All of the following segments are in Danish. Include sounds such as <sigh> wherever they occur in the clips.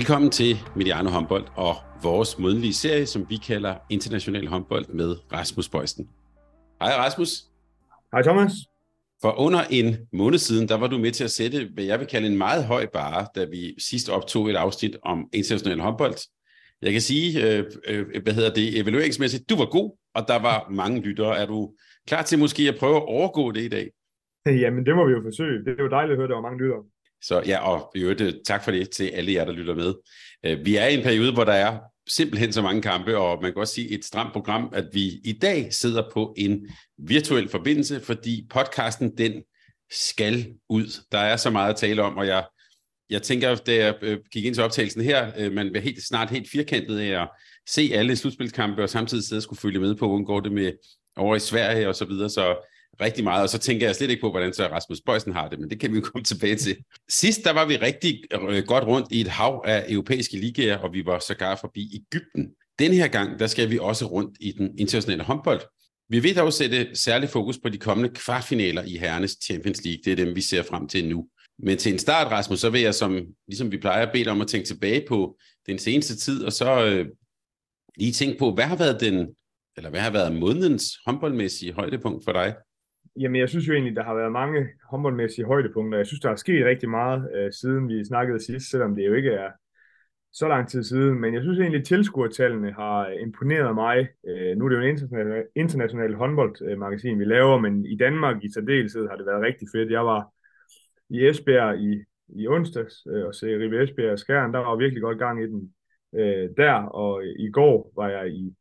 Velkommen til Mediano Håndbold og vores modlige serie, som vi kalder International Håndbold med Rasmus Bøjsten. Hej Rasmus. Hej Thomas. For under en måned siden, der var du med til at sætte, hvad jeg vil kalde en meget høj bare, da vi sidst optog et afsnit om international håndbold. Jeg kan sige, øh, øh, hvad hedder det, evalueringsmæssigt, du var god, og der var mange lyttere. Er du klar til måske at prøve at overgå det i dag? <laughs> Jamen, det må vi jo forsøge. Det er jo dejligt at høre, at der var mange lyttere. Så ja, og i øvrigt, øh, tak for det til alle jer, der lytter med. Øh, vi er i en periode, hvor der er simpelthen så mange kampe, og man kan også sige et stramt program, at vi i dag sidder på en virtuel forbindelse, fordi podcasten, den skal ud. Der er så meget at tale om, og jeg, jeg tænker, da jeg øh, gik ind til optagelsen her, man bliver helt, snart helt firkantet af at se alle slutspilskampe, og samtidig sidde og skulle følge med på, hvordan går det med over i Sverige og så videre, så rigtig meget, og så tænker jeg slet ikke på, hvordan så Rasmus Bøjsen har det, men det kan vi jo komme tilbage til. Sidst, der var vi rigtig øh, godt rundt i et hav af europæiske ligaer, og vi var sågar forbi Ægypten. Den her gang, der skal vi også rundt i den internationale håndbold. Vi vil dog sætte særlig fokus på de kommende kvartfinaler i herrenes Champions League. Det er dem, vi ser frem til nu. Men til en start, Rasmus, så vil jeg, som, ligesom vi plejer, at bede dig om at tænke tilbage på den seneste tid, og så øh, lige tænke på, hvad har været den, eller hvad har været månedens håndboldmæssige højdepunkt for dig? Jamen, jeg synes jo egentlig, der har været mange håndboldmæssige højdepunkter. Jeg synes, der er sket rigtig meget, øh, siden vi snakkede sidst, selvom det jo ikke er så lang tid siden. Men jeg synes egentlig, at tilskuertallene har imponeret mig. Øh, nu er det jo en international, international håndboldmagasin, vi laver, men i Danmark i særdeleshed har det været rigtig fedt. Jeg var i Esbjerg i, i onsdags øh, og se Ribe Esbjerg og Skjern. Der var virkelig godt gang i den øh, der, og i går var jeg i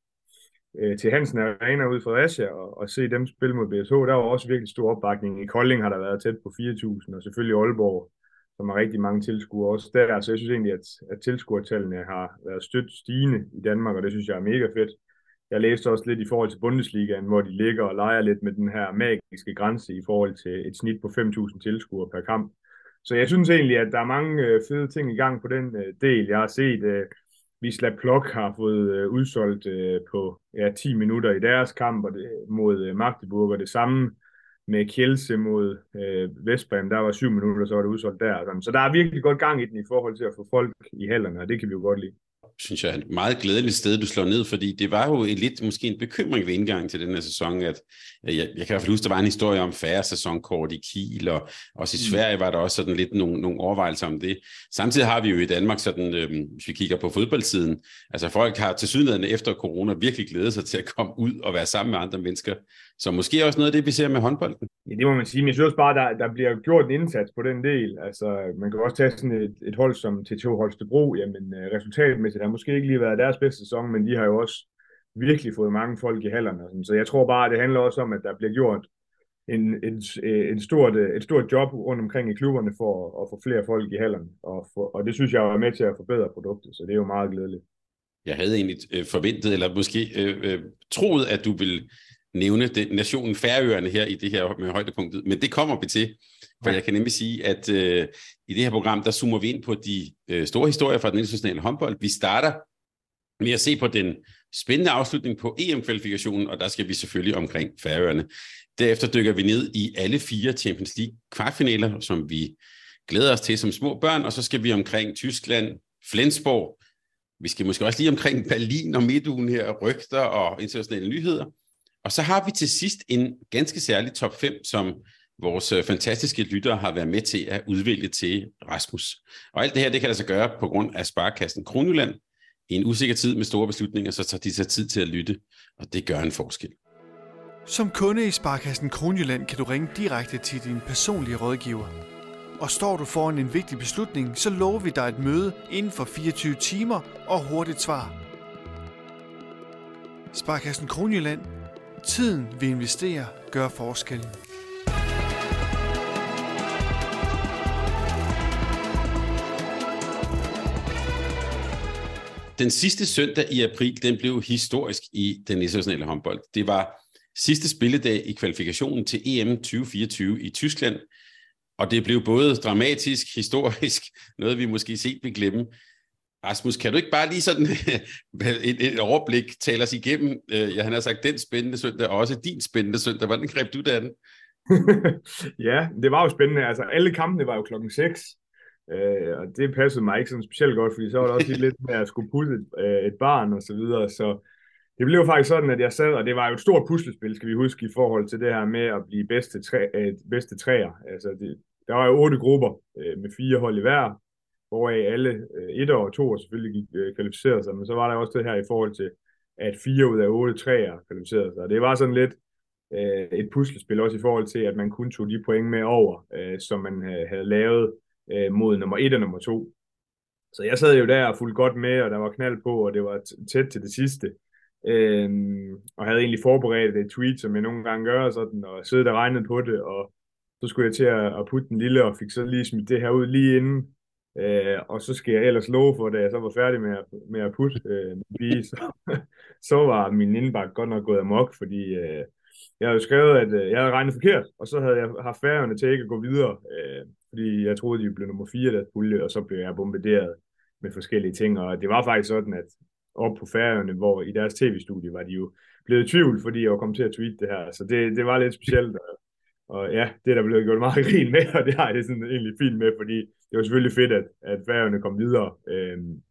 øh, til Hansen Arena ud fra Fredericia og, og se dem spille mod BSH. Der var også virkelig stor opbakning. I Kolding har der været tæt på 4.000, og selvfølgelig Aalborg, som har rigtig mange tilskuere også der. Så jeg synes egentlig, at, at tilskuertallene har været stødt stigende i Danmark, og det synes jeg er mega fedt. Jeg læste også lidt i forhold til Bundesligaen, hvor de ligger og leger lidt med den her magiske grænse i forhold til et snit på 5.000 tilskuere per kamp. Så jeg synes egentlig, at der er mange øh, fede ting i gang på den øh, del. Jeg har set øh, Wisla Plok har fået øh, udsolgt øh, på ja, 10 minutter i deres kamp og det, mod øh, Magdeburg, og det samme med Kjelse mod øh, Vestbrem, der var 7 minutter, så var det udsolgt der. Så der er virkelig godt gang i den i forhold til at få folk i hallerne, og det kan vi jo godt lide synes jeg, et meget glædeligt sted, du slår ned, fordi det var jo lidt måske en bekymring ved indgangen til den her sæson, at jeg, jeg kan i hvert fald huske, der var en historie om færre sæsonkort i Kiel, og også i mm. Sverige var der også sådan lidt nogle, nogle overvejelser om det. Samtidig har vi jo i Danmark sådan, øh, hvis vi kigger på fodboldsiden, altså folk har til synligheden efter corona virkelig glædet sig til at komme ud og være sammen med andre mennesker, så måske også noget af det, vi ser med håndbolden. Ja, det må man sige, men jeg synes også bare, der, der bliver gjort en indsats på den del. Altså, man kan også tage sådan et, et hold som TTH Holstebro, jamen øh, resultatmæssigt har måske ikke lige været deres bedste sæson, men de har jo også virkelig fået mange folk i hallerne. Så jeg tror bare, at det handler også om, at der bliver gjort en, en, en stort, et stort job rundt omkring i klubberne for at, at få flere folk i hallerne. Og, for, og det synes jeg er med til at forbedre produktet, så det er jo meget glædeligt. Jeg havde egentlig øh, forventet, eller måske øh, øh, troet, at du ville nævne det, nationen Færøerne her i det her med højdepunktet, men det kommer vi til, for ja. jeg kan nemlig sige, at øh, i det her program, der zoomer vi ind på de øh, store historier fra den internationale håndbold. Vi starter med at se på den spændende afslutning på EM-kvalifikationen, og der skal vi selvfølgelig omkring Færøerne. Derefter dykker vi ned i alle fire Champions League kvartfinaler, som vi glæder os til som små børn, og så skal vi omkring Tyskland, Flensborg, vi skal måske også lige omkring Berlin og midtugen her, rygter og internationale nyheder. Og så har vi til sidst en ganske særlig top 5, som vores øh, fantastiske lyttere har været med til at udvælge til Rasmus. Og alt det her, det kan altså gøre på grund af Sparkassen Kronjylland. I en usikker tid med store beslutninger, så tager de sig tid til at lytte, og det gør en forskel. Som kunde i Sparkassen Kronjylland kan du ringe direkte til din personlige rådgiver. Og står du foran en vigtig beslutning, så lover vi dig et møde inden for 24 timer og hurtigt svar. Sparkassen Kronjylland Tiden vi investerer gør forskellen. Den sidste søndag i april, den blev historisk i den internationale håndbold. Det var sidste spilledag i kvalifikationen til EM 2024 i Tyskland, og det blev både dramatisk, historisk, <laughs> noget vi måske set vil glemme. Rasmus, kan du ikke bare lige sådan <laughs> et, et overblik tale os igennem, øh, jeg har sagt, den spændende søndag, og også din spændende søndag. Hvordan greb du den? <laughs> ja, det var jo spændende. Altså, alle kampene var jo klokken 6, øh, og det passede mig ikke sådan specielt godt, fordi så var der også lidt med at skulle putte et, øh, et barn og så videre, så det blev faktisk sådan, at jeg sad, og det var jo et stort puslespil, skal vi huske, i forhold til det her med at blive bedste, træ, øh, bedste træer. Altså, det, der var jo otte grupper øh, med fire hold i hver, hvoraf alle øh, et og to selvfølgelig gik øh, sig, men så var der også det her i forhold til, at fire ud af otte træer kvalificerede sig. Det var sådan lidt øh, et puslespil også i forhold til, at man kun tog de point med over, øh, som man øh, havde lavet øh, mod nummer et og nummer to. Så jeg sad jo der og fulgte godt med, og der var knald på, og det var tæt til det sidste. Øhm, og havde egentlig forberedt et tweet, som jeg nogle gange gør, sådan, og siddet og regnet på det, og så skulle jeg til at, at putte den lille, og fik så lige smidt det her ud lige inden. Øh, og så skal jeg ellers love for, da jeg så var færdig med at, med at putte øh, min så, <laughs> så var min indbakke godt nok gået amok, fordi øh, jeg havde skrevet, at øh, jeg havde regnet forkert, og så havde jeg haft færgerne til ikke at gå videre, øh, fordi jeg troede, de blev nummer 4 i deres pulje, og så blev jeg bombarderet med forskellige ting, og det var faktisk sådan, at op på færgerne, hvor i deres tv-studie var de jo blevet i tvivl, fordi jeg var kommet til at tweete det her, så det, det var lidt specielt, og, og ja, det er der blevet gjort meget <laughs> grin med, og det har jeg sådan egentlig fint med, fordi det var selvfølgelig fedt, at, at færgerne kom videre, øhm,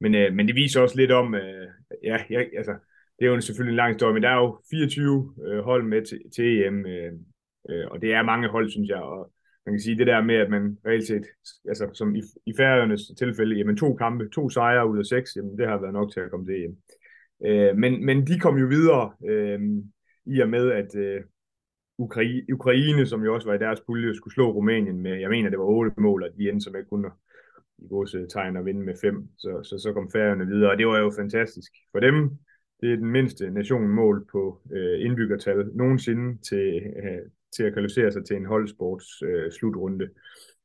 men, øh, men det viser også lidt om, øh, ja, jeg, altså, det er jo selvfølgelig en lang historie, men der er jo 24 øh, hold med til, til EM, øh, øh, og det er mange hold, synes jeg, og man kan sige det der med, at man reelt set, altså som i, i færøernes tilfælde, jamen to kampe, to sejre ud af seks, jamen det har været nok til at komme til hjem. Øh, men, men de kom jo videre øh, i og med, at øh, Ukraine, Ukraine, som jo også var i deres pulje, skulle slå Rumænien med, jeg mener det var otte mål, og de endte som ikke kunne i vores tegn at vinde med fem, så, så, så kom færgerne videre, og det var jo fantastisk for dem. Det er den mindste nation mål på øh, indbyggertal nogensinde til, øh, til at kvalificere sig til en holdsports øh, slutrunde,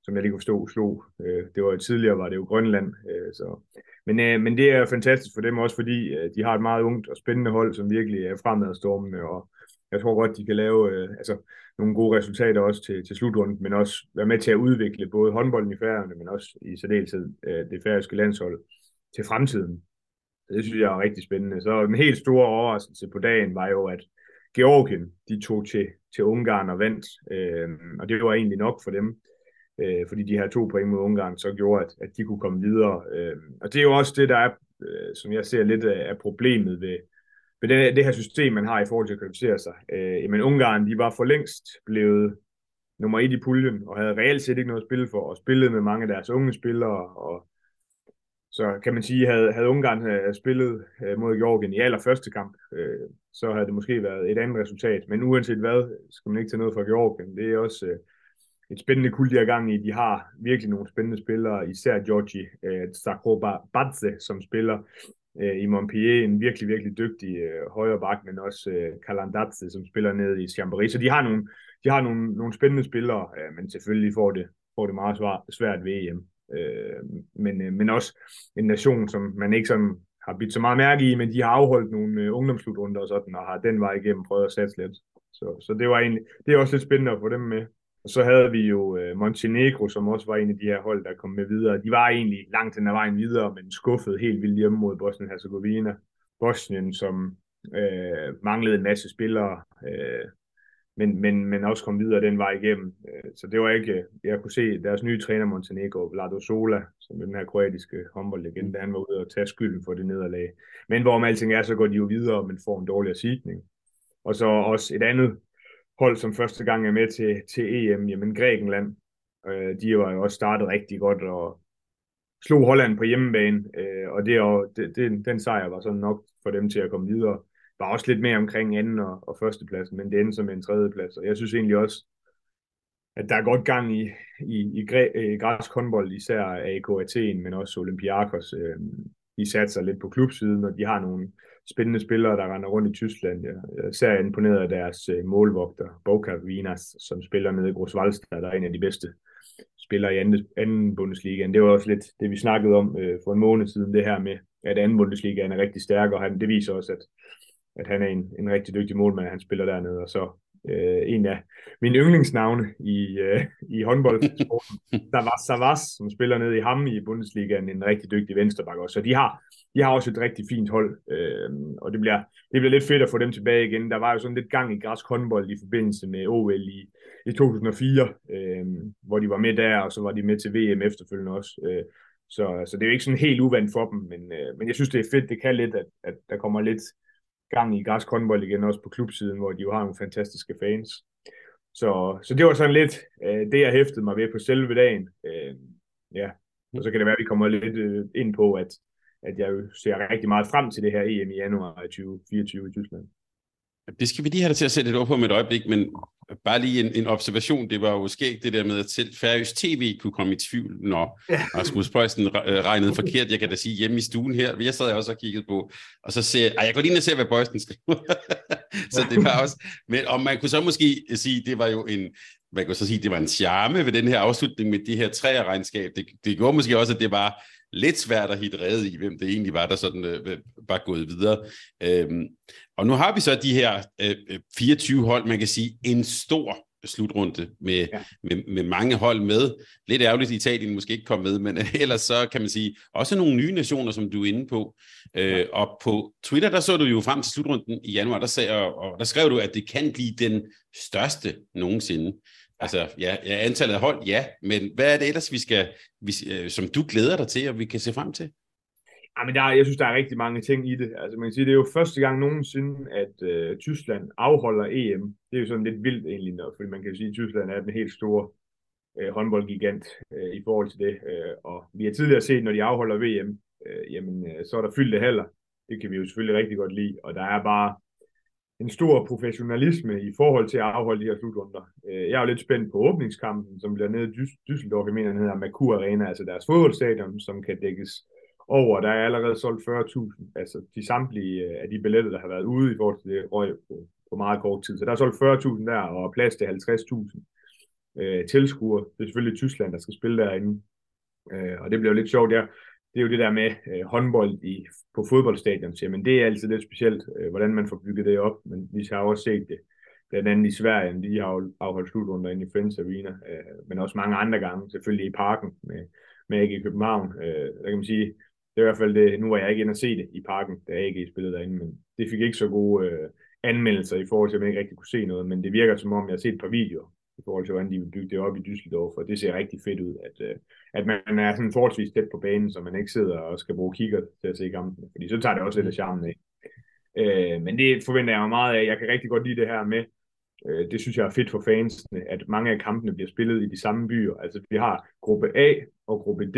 som jeg lige kunne forstå slog. Øh, det var jo tidligere, var det jo Grønland. Øh, så. Men, øh, men det er fantastisk for dem også, fordi øh, de har et meget ungt og spændende hold, som virkelig er fremadstormende, og jeg tror godt, de kan lave øh, altså, nogle gode resultater også til, til slutrunden, men også være med til at udvikle både håndbolden i færgerne, men også i særdeleshed øh, det færøske landshold til fremtiden. Det synes jeg er rigtig spændende. Så en helt stor overraskelse på dagen var jo, at Georgien, de tog til, til Ungarn og vandt, øh, og det var egentlig nok for dem, øh, fordi de her to point mod Ungarn så gjorde, at, at de kunne komme videre. Øh, og det er jo også det, der er, øh, som jeg ser lidt af, af problemet ved, med det, det her system, man har i forhold til at kvalificere sig. Øh, jamen Ungarn, de var for længst blevet nummer et i puljen, og havde reelt set ikke noget at spille for, og spillede med mange af deres unge spillere, og så kan man sige, havde, havde Ungarn øh, spillet øh, mod Georgien i allerførste kamp, øh, så havde det måske været et andet resultat. Men uanset hvad, skal man ikke tage noget fra Georgien. Det er også øh, et spændende kul, de har gang i. De har virkelig nogle spændende spillere, især Georgi øh, Zakrobadze, som spiller øh, i Montpellier, en virkelig, virkelig dygtig øh, højre bak, men også øh, Kalandatze, som spiller ned i Chambéry. Så de har nogle, de har nogle, nogle spændende spillere, øh, men selvfølgelig får det, får det meget svært ved EM. Øh, men, øh, men også en nation, som man ikke sådan har bidt så meget mærke i, men de har afholdt nogle øh, ungdomsslutrunder og sådan, og har den vej igennem prøvet at satse lidt. Så, så det var egentlig, det er også lidt spændende at få dem med. Og så havde vi jo øh, Montenegro, som også var en af de her hold, der kom med videre. De var egentlig langt hen ad vejen videre, men skuffede helt vildt hjemme mod Bosnien-Herzegovina. Bosnien, som øh, manglede en masse spillere, øh, men, men, men også kom videre den vej igennem. Øh, så det var ikke, jeg kunne se deres nye træner Montenegro, Vlado Sola, som den her kroatiske håndboldlegende, han var ude og tage skylden for det nederlag. Men hvorom alting er, så går de jo videre, men får en dårligere sidning. Og så også et andet hold, som første gang er med til, til EM, jamen Grækenland. Øh, de var jo også startet rigtig godt og slog Holland på hjemmebane, øh, og det, og det, det, den sejr var sådan nok for dem til at komme videre var også lidt mere omkring anden og, og førstepladsen, men det endte som en tredjeplads. Og jeg synes egentlig også, at der er godt gang i, i, i, græ, i græsk håndbold, især AK Athen, men også Olympiakos. Øh, de satser lidt på klubsiden, og de har nogle spændende spillere, der render rundt i Tyskland. Jeg er især imponeret af deres øh, målvogter, Boca Vinas, som spiller nede i Groswaldstad, der er en af de bedste spillere i anden, anden Bundesliga. Det var også lidt det, vi snakkede om øh, for en måned siden, det her med, at anden Bundesliga er rigtig stærk, og han, det viser også, at, at han er en, en rigtig dygtig målmand, han spiller dernede, og så øh, en af mine yndlingsnavne i, øh, i håndboldsporten, <laughs> var Savas, som spiller nede i Ham i Bundesligaen, en rigtig dygtig venstreback også. Så de har, de har også et rigtig fint hold, øh, og det bliver, det bliver lidt fedt at få dem tilbage igen. Der var jo sådan lidt gang i græsk håndbold i forbindelse med OL i, i 2004, øh, hvor de var med der, og så var de med til VM efterfølgende også. Øh, så, så det er jo ikke sådan helt uvandt for dem, men, øh, men jeg synes, det er fedt. Det kan lidt, at, at der kommer lidt gang i græsk håndbold igen, også på klubsiden, hvor de jo har nogle fantastiske fans. Så, så det var sådan lidt øh, det, jeg hæftede mig ved på selve dagen. Øh, ja, og så kan det være, at vi kommer lidt øh, ind på, at, at jeg ser rigtig meget frem til det her EM i januar 2024 i Tyskland. Det skal vi lige have dig til at sætte et ord på med et øjeblik, men bare lige en, en observation. Det var jo skægt det der med, at selv Færøs TV kunne komme i tvivl, når ja. Rasmus Bøjsen øh, regnede forkert. Jeg kan da sige hjemme i stuen her, jeg sad også og kiggede på, og så ser jeg, jeg går lige ind og ser, hvad Bøjsen skriver. <laughs> så det var også, men om man kunne så måske sige, det var jo en, man kunne så sige, det var en charme ved den her afslutning med det her træerregnskab. Det, det gjorde måske også, at det var lidt svært at hitte redde i, hvem det egentlig var, der sådan øh, var gået videre. Øhm, og nu har vi så de her øh, 24 hold, man kan sige, en stor slutrunde med, ja. med, med mange hold med. Lidt ærgerligt, Italien måske ikke kom med, men <laughs> ellers så kan man sige, også nogle nye nationer, som du er inde på. Øh, og på Twitter, der så du jo frem til slutrunden i januar, der, sagde, og der skrev du, at det kan blive den største nogensinde. Altså, ja, ja, antallet af hold, ja, men hvad er det ellers, vi skal, vi, øh, som du glæder dig til, og vi kan se frem til? Jamen, der, jeg synes, der er rigtig mange ting i det. Altså, man kan sige, det er jo første gang nogensinde, at øh, Tyskland afholder EM. Det er jo sådan lidt vildt egentlig, når, fordi man kan sige, at Tyskland er den helt store øh, håndboldgigant øh, i forhold til det. Øh, og vi har tidligere set, når de afholder VM, øh, jamen, øh, så er der fyldte haller. Det kan vi jo selvfølgelig rigtig godt lide. Og der er bare en stor professionalisme i forhold til at afholde de her slutrunder. Øh, jeg er jo lidt spændt på åbningskampen, som bliver nede i Düsseldorf, jeg mener, den hedder Merkur Arena, altså deres fodboldstadion, som kan dækkes over. Der er allerede solgt 40.000, altså de samtlige øh, af de billetter, der har været ude i forhold til det røg på, på meget kort tid. Så der er solgt 40.000 der, og plads til 50.000 øh, tilskuere. Det er selvfølgelig Tyskland, der skal spille derinde. Øh, og det bliver jo lidt sjovt. Jeg, det er jo det der med øh, håndbold i, på fodboldstadion, siger, men det er altid lidt specielt, øh, hvordan man får bygget det op, men vi har også set det, blandt andet i Sverige, de har afholdt slutrunder inde i Friends Arena, øh, men også mange andre gange, selvfølgelig i parken med, med AG København. Øh, der kan man sige, det er i hvert fald det, nu var jeg ikke inde og se det i parken, da AG spillede derinde, men det fik ikke så gode øh, anmeldelser i forhold til, at man ikke rigtig kunne se noget, men det virker som om, jeg har set et par videoer i forhold til, hvordan de vil bygge det op i Düsseldorf, og det ser rigtig fedt ud, at, øh, at man er sådan forholdsvis tæt på banen, så man ikke sidder og skal bruge kigger til at se kampen, fordi så tager det også lidt af charmen af. Øh, men det forventer jeg mig meget af. Jeg kan rigtig godt lide det her med, øh, det synes jeg er fedt for fansene, at mange af kampene bliver spillet i de samme byer. Altså vi har gruppe A og gruppe D,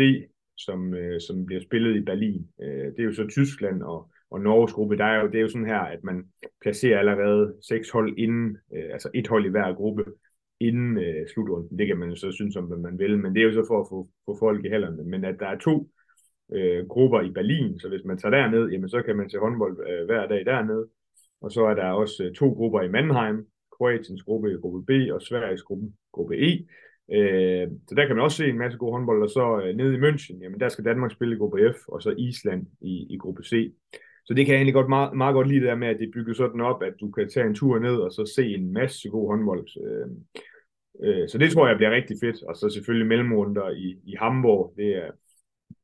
som, øh, som bliver spillet i Berlin. Øh, det er jo så Tyskland og, og Norges gruppe. Der er jo, det er jo sådan her, at man placerer allerede seks hold inden, øh, altså et hold i hver gruppe, inden øh, slutrunden. Det kan man jo så synes om, hvad man vil, men det er jo så for at få, få folk i hænderne. Men at der er to øh, grupper i Berlin, så hvis man tager derned, jamen så kan man se håndbold øh, hver dag dernede. Og så er der også øh, to grupper i Mannheim, Kroatiens gruppe i gruppe B og Sveriges gruppe, gruppe E. Øh, så der kan man også se en masse god håndbold, og så øh, nede i München, jamen der skal Danmark spille i gruppe F, og så Island i, i gruppe C. Så det kan jeg egentlig godt meget, meget godt lide det der med, at det bygger sådan op, at du kan tage en tur ned og så se en masse god håndbold. Øh, øh, så det tror jeg bliver rigtig fedt. Og så selvfølgelig mellemrunder i, i Hamburg. Det er,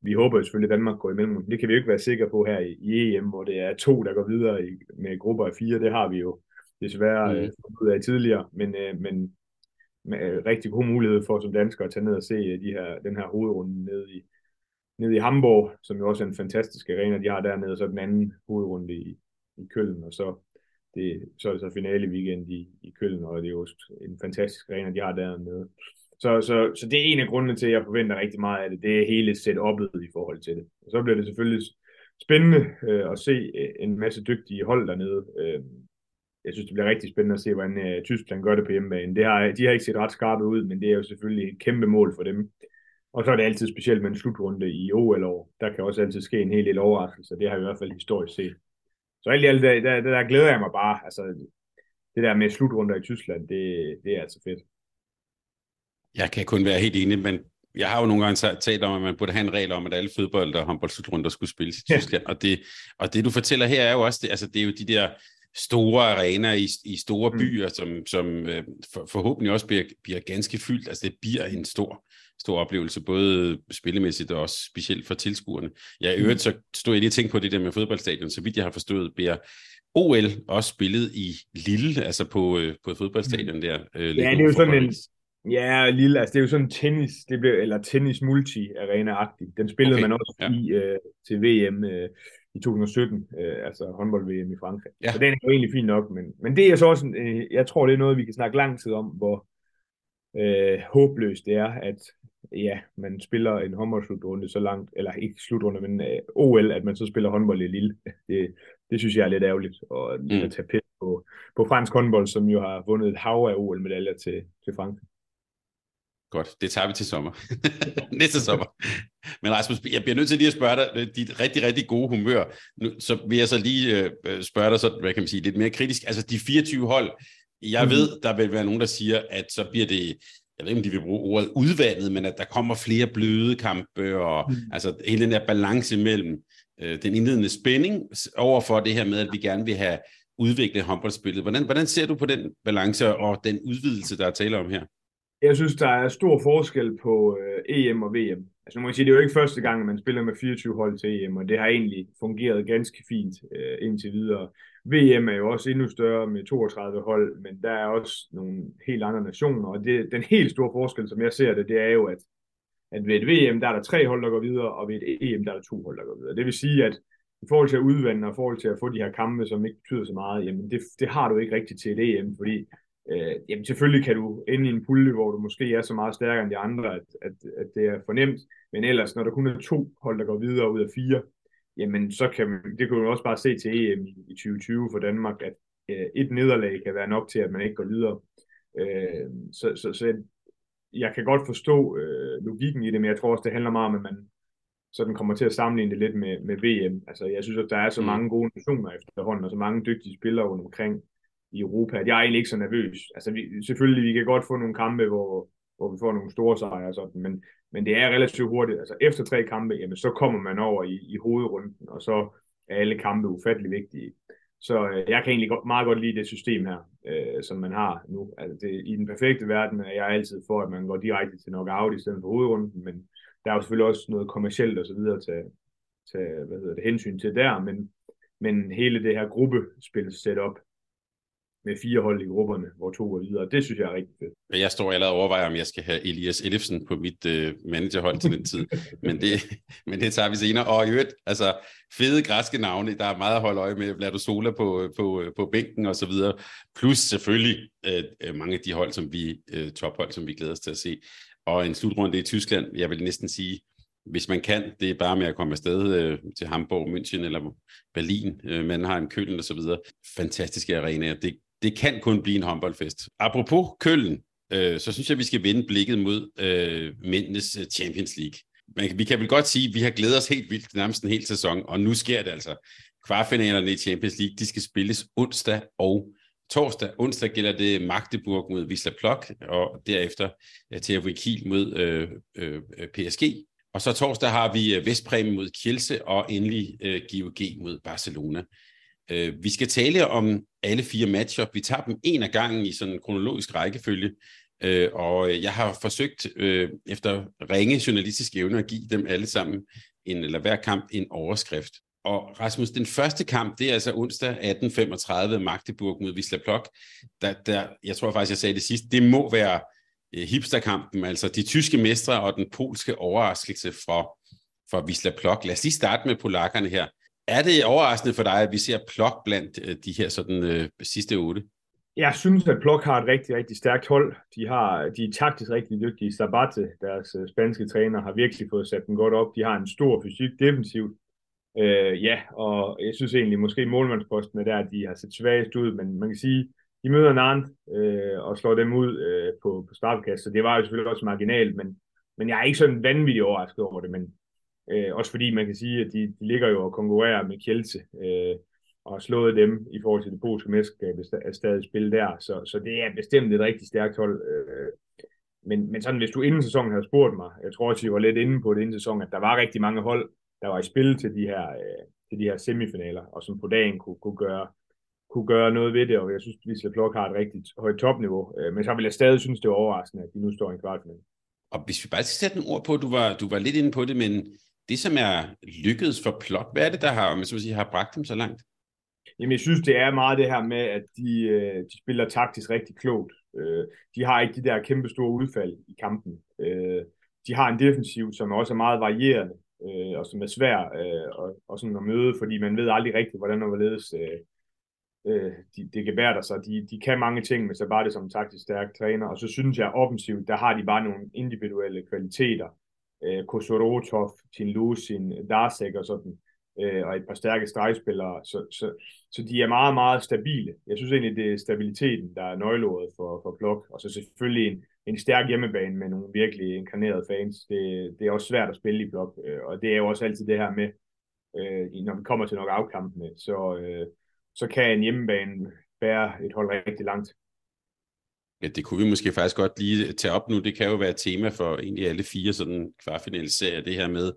vi håber jo selvfølgelig, at Danmark går i mellemrunden. Det kan vi jo ikke være sikre på her i, i EM, hvor det er to, der går videre i, med grupper af fire. Det har vi jo desværre mm. øh, ud af tidligere. Men, øh, men med rigtig god mulighed for som dansker at tage ned og se de her, den her hovedrunde nede i, nede i Hamburg, som jo også er en fantastisk arena, de har dernede, så den anden hovedrunde i, i Køln, og så, det, så er det så finale weekend i, i Køln, og det er jo en fantastisk arena, de har dernede. Så, så, så det er en af grundene til, at jeg forventer rigtig meget af det, det er hele setup'et i forhold til det. Og så bliver det selvfølgelig spændende øh, at se øh, en masse dygtige hold dernede. Øh, jeg synes, det bliver rigtig spændende at se, hvordan øh, Tyskland gør det på hjemmebane. Det har, de har ikke set ret skarpe ud, men det er jo selvfølgelig et kæmpe mål for dem Og så er det altid specielt med en slutrunde i OL-år. Der kan også altid ske en hel del overraskelser. Det har vi i hvert fald historisk set. Så alt i alt, der, der, der glæder jeg mig bare. Altså, det der med slutrunder i Tyskland, det, det er altså fedt. Jeg kan kun være helt enig, men jeg har jo nogle gange talt om, at man burde have en regel om, at alle fodbold- og håndboldslutrunder skulle spilles i Tyskland. Ja. Og, det, og det, du fortæller her, er jo også, det, altså, det er jo de der store arenaer i, i store mm. byer, som, som øh, for, forhåbentlig også bliver, bliver ganske fyldt. Altså det bliver en stor, stor oplevelse, både spillemæssigt og også specielt for tilskuerne. Jeg i øvrigt så stod jeg lige og tænkte på det der med fodboldstadion, så vidt jeg har forstået, bliver OL også spillet i Lille, altså på, øh, på fodboldstadion mm. der. Øh, ja, det er jo sådan en, Ja, lille, altså det er jo sådan tennis, det blev, eller tennis multi arena agtigt Den spillede okay. man også ja. i øh, til VM øh, i 2017, øh, altså håndbold-VM i Frankrig. Ja. Så den er jo egentlig fin nok, men, men det er så også, øh, jeg tror det er noget, vi kan snakke lang tid om, hvor øh, håbløst det er, at ja, man spiller en håndboldslutrunde så langt, eller ikke slutrunde, men øh, OL, at man så spiller håndbold i Lille. <laughs> Det, det synes jeg er lidt ærgerligt, og mm. at tage pæt på, på fransk håndbold, som jo har vundet et hav af OL-medaljer til, til Frankrig. Godt, det tager vi til sommer. <laughs> Næste sommer. Men Rasmus, jeg bliver nødt til lige at spørge dig, øh, dit rigtig, rigtig gode humør. Nu, så vil jeg så lige øh, øh spørge dig, så, hvad kan man sige, lidt mere kritisk. Altså de 24 hold, jeg mm. ved, der vil være nogen, der siger, at så bliver det, jeg ved ikke, om de vil bruge ordet udvandet, men at der kommer flere bløde kampe, og mm. altså hele den der balance mellem øh, den indledende spænding over for det her med, at vi gerne vil have udviklet håndboldspillet. Hvordan, hvordan ser du på den balance og den udvidelse, der er tale om her? Jeg synes, der er stor forskel på øh, EM og VM. Altså, nu må jeg sige, det er jo ikke første gang, man spiller med 24 hold til EM, og det har egentlig fungeret ganske fint øh, indtil videre. VM er jo også endnu større med 32 hold, men der er også nogle helt andre nationer, og det, den helt store forskel, som jeg ser det, det er jo, at, at ved et VM, der er der tre hold, der går videre, og ved et EM, der er der to hold, der går videre. Det vil sige, at i forhold til at udvande, og i forhold til at få de her kampe, som ikke betyder så meget, jamen det, det har du ikke rigtigt til et EM, fordi øh, jamen selvfølgelig kan du ende i en pulje, hvor du måske er så meget stærkere end de andre, at, at, at det er fornemt, men ellers, når der kun er to hold, der går videre ud af fire, jamen så kan man, det kan du også bare se til EM i 2020 for Danmark, at øh, et nederlag kan være nok til, at man ikke går videre. Øh, så, så, så jeg, kan godt forstå øh, logikken i det, men jeg tror også, det handler meget om, at man sådan kommer til at sammenligne det lidt med, med VM. Altså, jeg synes, at der er så mm. mange gode nationer efterhånden, og så mange dygtige spillere rundt omkring, i Europa, at jeg er egentlig ikke så nervøs. Altså vi, selvfølgelig, vi kan godt få nogle kampe, hvor, hvor vi får nogle store sejre sådan, men, men det er relativt hurtigt. Altså efter tre kampe, jamen, så kommer man over i, i hovedrunden, og så er alle kampe ufattelig vigtige. Så øh, jeg kan egentlig godt, meget godt lide det system her, øh, som man har nu. Altså det, I den perfekte verden er jeg altid for, at man går direkte til knockout i stedet for hovedrunden, men der er jo selvfølgelig også noget kommercielt og så videre til, til hvad hedder det, hensyn til der, men, men hele det her gruppespil setup, med fire hold i grupperne, hvor to går videre. Det synes jeg er rigtig fedt. Jeg står allerede og overvejer, om jeg skal have Elias Ellefsen på mit øh, managerhold til den tid. men, det, <laughs> men det tager vi senere. Og i øvrigt, altså fede græske navne, der er meget at holde øje med. Vlado Sola på, øh, på, øh, på bænken og så videre. Plus selvfølgelig øh, øh, mange af de hold, som vi, øh, tophold, som vi glæder os til at se. Og en slutrunde i Tyskland, jeg vil næsten sige, hvis man kan, det er bare med at komme afsted øh, til Hamburg, München eller Berlin, øh, Mannheim, Køln og så videre. Fantastiske arenaer. Det, det kan kun blive en håndboldfest. Apropos Køln, øh, så synes jeg, vi skal vende blikket mod øh, mændenes øh, Champions League. Men vi kan vel godt sige, at vi har glædet os helt vildt nærmest en hel sæson, og nu sker det altså. Kvartfinalerne i Champions League, de skal spilles onsdag og torsdag. Onsdag gælder det Magdeburg mod Wisla Plok, og derefter øh, til THW Kiel mod øh, øh, PSG. Og så torsdag har vi øh, Vestpræmien mod Kielse, og endelig øh, GOG mod Barcelona. Øh, vi skal tale om alle fire matcher. Vi tager dem en af gangen i sådan en kronologisk rækkefølge, øh, og øh, jeg har forsøgt øh, efter ringe journalistisk evne at give dem alle sammen en, eller hver kamp en overskrift. Og Rasmus, den første kamp, det er altså onsdag 18.35 Magdeburg mod Wisla Plok. Der, der, jeg tror faktisk, jeg sagde det sidst, det må være øh, hipsterkampen, altså de tyske mestre og den polske overraskelse fra, fra Wisla Plok. Lad os lige starte med polakkerne her. Er det overraskende for dig, at vi ser Plok blandt øh, de her sådan, øh, sidste otte? Jeg synes, at Plok har et rigtig, rigtig stærkt hold. De, har, de er taktisk rigtig dygtige. Sabate, deres øh, spanske træner, har virkelig fået sat dem godt op. De har en stor fysik defensivt. Øh, ja, og jeg synes egentlig, måske målmandsposten er der, at de har set svagest ud, men man kan sige, de møder Nantes øh, og slår dem ud øh, på, på startkast, så det var jo selvfølgelig også marginalt, men men jeg er ikke sådan vanvittigt overrasket over det, men øh, også fordi man kan sige, at de, de ligger jo og konkurrerer med Kielse, øh, og har slået dem i forhold til det polske mesterskab, er stadig spil der, så, så det er bestemt et rigtig stærkt hold. Øh, men, men sådan, hvis du inden sæsonen havde spurgt mig, jeg tror også, I var lidt inde på det inden sæsonen, at der var rigtig mange hold, der var i spil til de her, øh, til de her semifinaler, og som på dagen kunne, kunne gøre kunne gøre noget ved det, og jeg synes, at Wisla Plok har et rigtig højt topniveau. Øh, men så vil jeg stadig synes, det er overraskende, at de nu står i en kvartfinale. Og hvis vi bare skal sætte en ord på, du var, du var lidt inde på det, men det, som er lykkedes for plot? hvad er det, der har, man så sige, har bragt dem så langt? Jamen, jeg synes, det er meget det her med, at de, øh, de spiller taktisk rigtig klogt. Øh, de har ikke de der kæmpe store udfald i kampen. Øh, de har en defensiv, som også er meget varierende, øh, og som er svær og, og sådan at møde, fordi man ved aldrig rigtigt, hvordan og hvorledes øh, de, de gebærder sig. De, de kan mange ting, men så bare det som en taktisk stærk træner. Og så synes jeg offensivt, der har de bare nogle individuelle kvaliteter. Øh, Kosorotov, Tin Lusin, Darsek og sådan. Øh, og et par stærke stregspillere. Så, så, så de er meget, meget stabile. Jeg synes egentlig, det er stabiliteten, der er nøgleordet for, for Plok. Og så selvfølgelig en, en stærk hjemmebane med nogle virkelig inkarnerede fans. Det, det er også svært at spille i Plok. Øh, og det er jo også altid det her med, øh, når vi kommer til nok afkampene, så, øh, så kan en hjemmebane bære et hold rigtig langt. Ja, det kunne vi måske faktisk godt lige tage op nu. Det kan jo være et tema for egentlig alle fire sådan kvartfinalserier, det her med,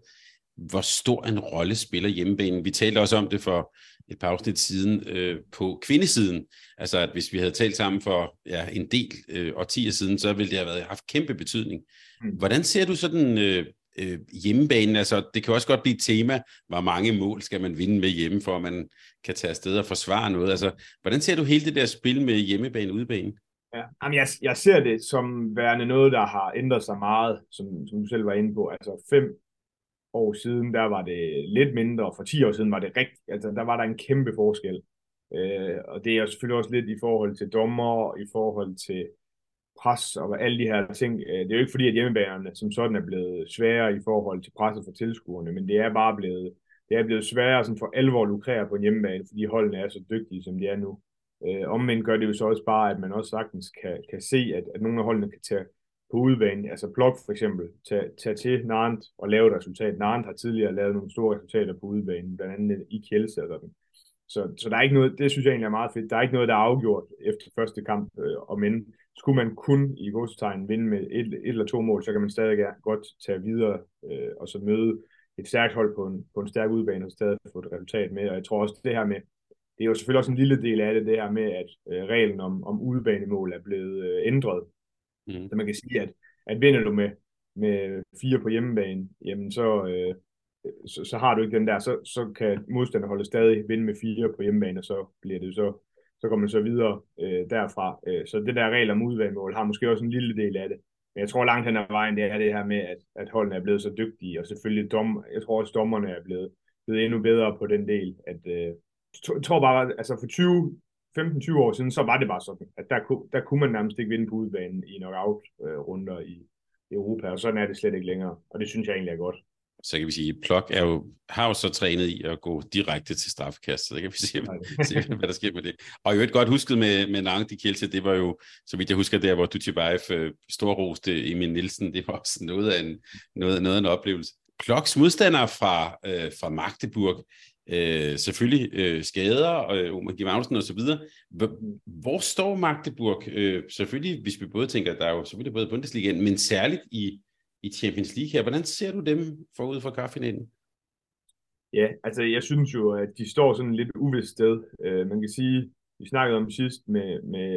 hvor stor en rolle spiller hjemmebanen. Vi talte også om det for et par afsnit siden øh, på kvindesiden. Altså, at hvis vi havde talt sammen for ja, en del øh, årtier siden, så ville det have været, haft kæmpe betydning. Mm. Hvordan ser du sådan øh, øh, hjemmebanen, altså det kan også godt blive et tema, hvor mange mål skal man vinde med hjemme, for at man kan tage afsted og forsvare noget. Altså, hvordan ser du hele det der spil med hjemmebane og udebane? Ja, jamen jeg, jeg ser det som værende noget, der har ændret sig meget, som, som du selv var inde på. Altså fem år siden, der var det lidt mindre, og for 10 år siden var det rigtigt, altså der var der en kæmpe forskel. Øh, og det er selvfølgelig også lidt i forhold til dommer, i forhold til pres og alle de her ting. Øh, det er jo ikke fordi, at hjemmebanerne som sådan er blevet sværere i forhold til presset for tilskuerne, men det er bare blevet, det er blevet sværere sådan for alvor at lukrere på en hjemmebane, fordi holdene er så dygtige, som de er nu. Øh, omvendt gør det jo så også bare, at man også sagtens kan, kan se, at, at nogle af holdene kan tage på udebane, altså Plok for eksempel, tage, tage til Narent og lave et resultat. Narent har tidligere lavet nogle store resultater på udebane, blandt andet i Kjelse og sådan. Så, så der er ikke noget, det synes jeg egentlig er meget fedt, der er ikke noget, der er afgjort efter første kamp, øh, om men skulle man kun i godstegn vinde med et, et eller to mål, så kan man stadig godt tage videre øh, og så møde et stærkt hold på en, på en stærk udbane og stadig få et resultat med. Og jeg tror også, det her med, det er jo selvfølgelig også en lille del af det, det her med, at øh, reglen om, om udbanemål er blevet øh, ændret. Mm. Så man kan sige, at, at vinder du med, med fire på hjemmebane, jamen så, øh, så, så har du ikke den der, så, så kan modstanderholdet stadig vinde med fire på hjemmebane, og så bliver det så så kommer man så videre øh, derfra. Øh, så det der regel om udvalgmål har måske også en lille del af det. Men jeg tror langt hen ad vejen, det er det her med, at, at holdene er blevet så dygtige, og selvfølgelig dom, jeg tror også dommerne er blevet, blevet endnu bedre på den del. At, øh, jeg tror bare, altså for 20, 15-20 år siden, så var det bare sådan, at der, kunne, der kunne man nærmest ikke vinde på udbanen i knockout-runder øh, i Europa, og sådan er det slet ikke længere, og det synes jeg egentlig er godt så kan vi sige, at Plok er jo, har jo så trænet i at gå direkte til straffekast, så det kan vi se, se hvad der sker med det. Og jo et godt husket med, med Nang de Kielse, det var jo, så vidt jeg husker, der hvor Dutjebaev øh, storroste Emil Nielsen, det var også noget af en, noget, noget af en oplevelse. Ploks modstandere fra, øh, fra Magdeburg, øh, selvfølgelig øh, skader, øh, Omar G. Magnussen og så videre. Hvor, står Magdeburg? Øh, selvfølgelig, hvis vi både tænker, der er jo selvfølgelig både Bundesligaen, men særligt i, i Champions League her. Hvordan ser du dem forud for kvartfinalen? Ja, altså jeg synes jo, at de står sådan lidt uvist sted. Øh, man kan sige, vi snakkede om sidst med, med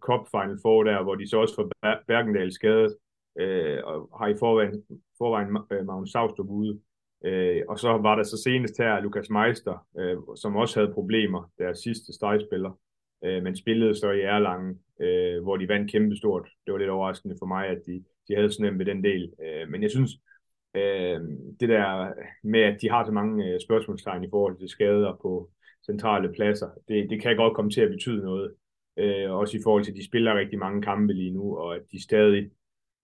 Cup Final Four der, hvor de så også får Bergendal skadet, øh, og har i forvejen, forvejen Magnus Saustrup ude. Øh, og så var der så senest her Lukas Meister, øh, som også havde problemer, deres sidste stregspiller, øh, men spillede så i Erlangen, øh, hvor de vandt kæmpestort. Det var lidt overraskende for mig, at de, de havde så nemt ved den del. Øh, men jeg synes, øh, det der med, at de har så mange øh, spørgsmålstegn i forhold til skader på centrale pladser, det, det kan godt komme til at betyde noget. Øh, også i forhold til, at de spiller rigtig mange kampe lige nu, og at de stadig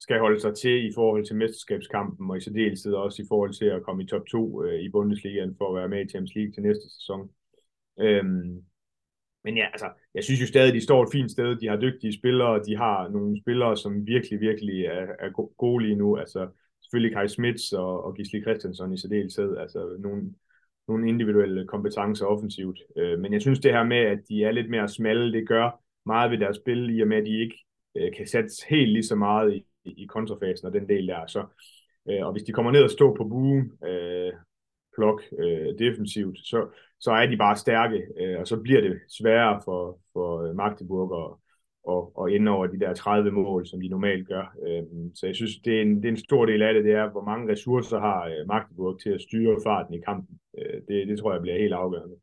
skal holde sig til i forhold til mesterskabskampen, og i særdeleshed også i forhold til at komme i top 2 øh, i Bundesligaen for at være med i Champions League til næste sæson. Øhm, men ja, altså, jeg synes jo stadig, at de står et fint sted. De har dygtige spillere, de har nogle spillere, som virkelig, virkelig er, er gode lige nu. Altså, selvfølgelig Kai Smits og, og Gisli Christensen i særdeleshed, altså nogle, nogle individuelle kompetencer offensivt. Øh, men jeg synes det her med, at de er lidt mere smalle, det gør meget ved deres spil, i og med at de ikke øh, kan sætte helt lige så meget i, i kontrafasen og den del der. Så, øh, og hvis de kommer ned og står på buen, øh, plok øh, defensivt, så, så er de bare stærke, øh, og så bliver det sværere for, for øh, Magdeburg at, og, og ende over de der 30 mål, som de normalt gør. Øhm, så jeg synes, det er, en, det er en stor del af det, det er, hvor mange ressourcer har øh, Magdeburg til at styre farten i kampen. Øh, det, det tror jeg bliver helt afgørende.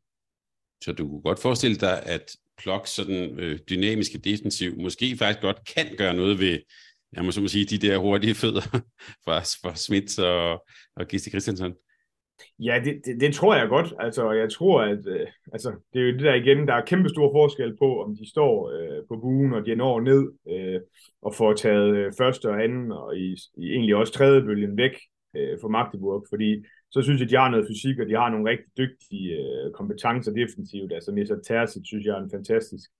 Så du kunne godt forestille dig, at Plok sådan øh, dynamiske defensiv måske faktisk godt kan gøre noget ved, jeg må så må sige, de der hurtige fødder <laughs> fra, fra Smits og, og Gisti Christensen. Ja, det, det, det tror jeg godt. Altså, jeg tror, at øh, altså, det er jo det der igen, der er kæmpe stor forskel på, om de står øh, på buen, og de når ned øh, og får taget øh, første og anden, og i, i egentlig også tredje bølgen væk øh, fra Magdeburg, fordi så synes jeg, de har noget fysik, og de har nogle rigtig dygtige øh, kompetencer defensivt. Altså Mesa Terzic synes jeg er en fantastisk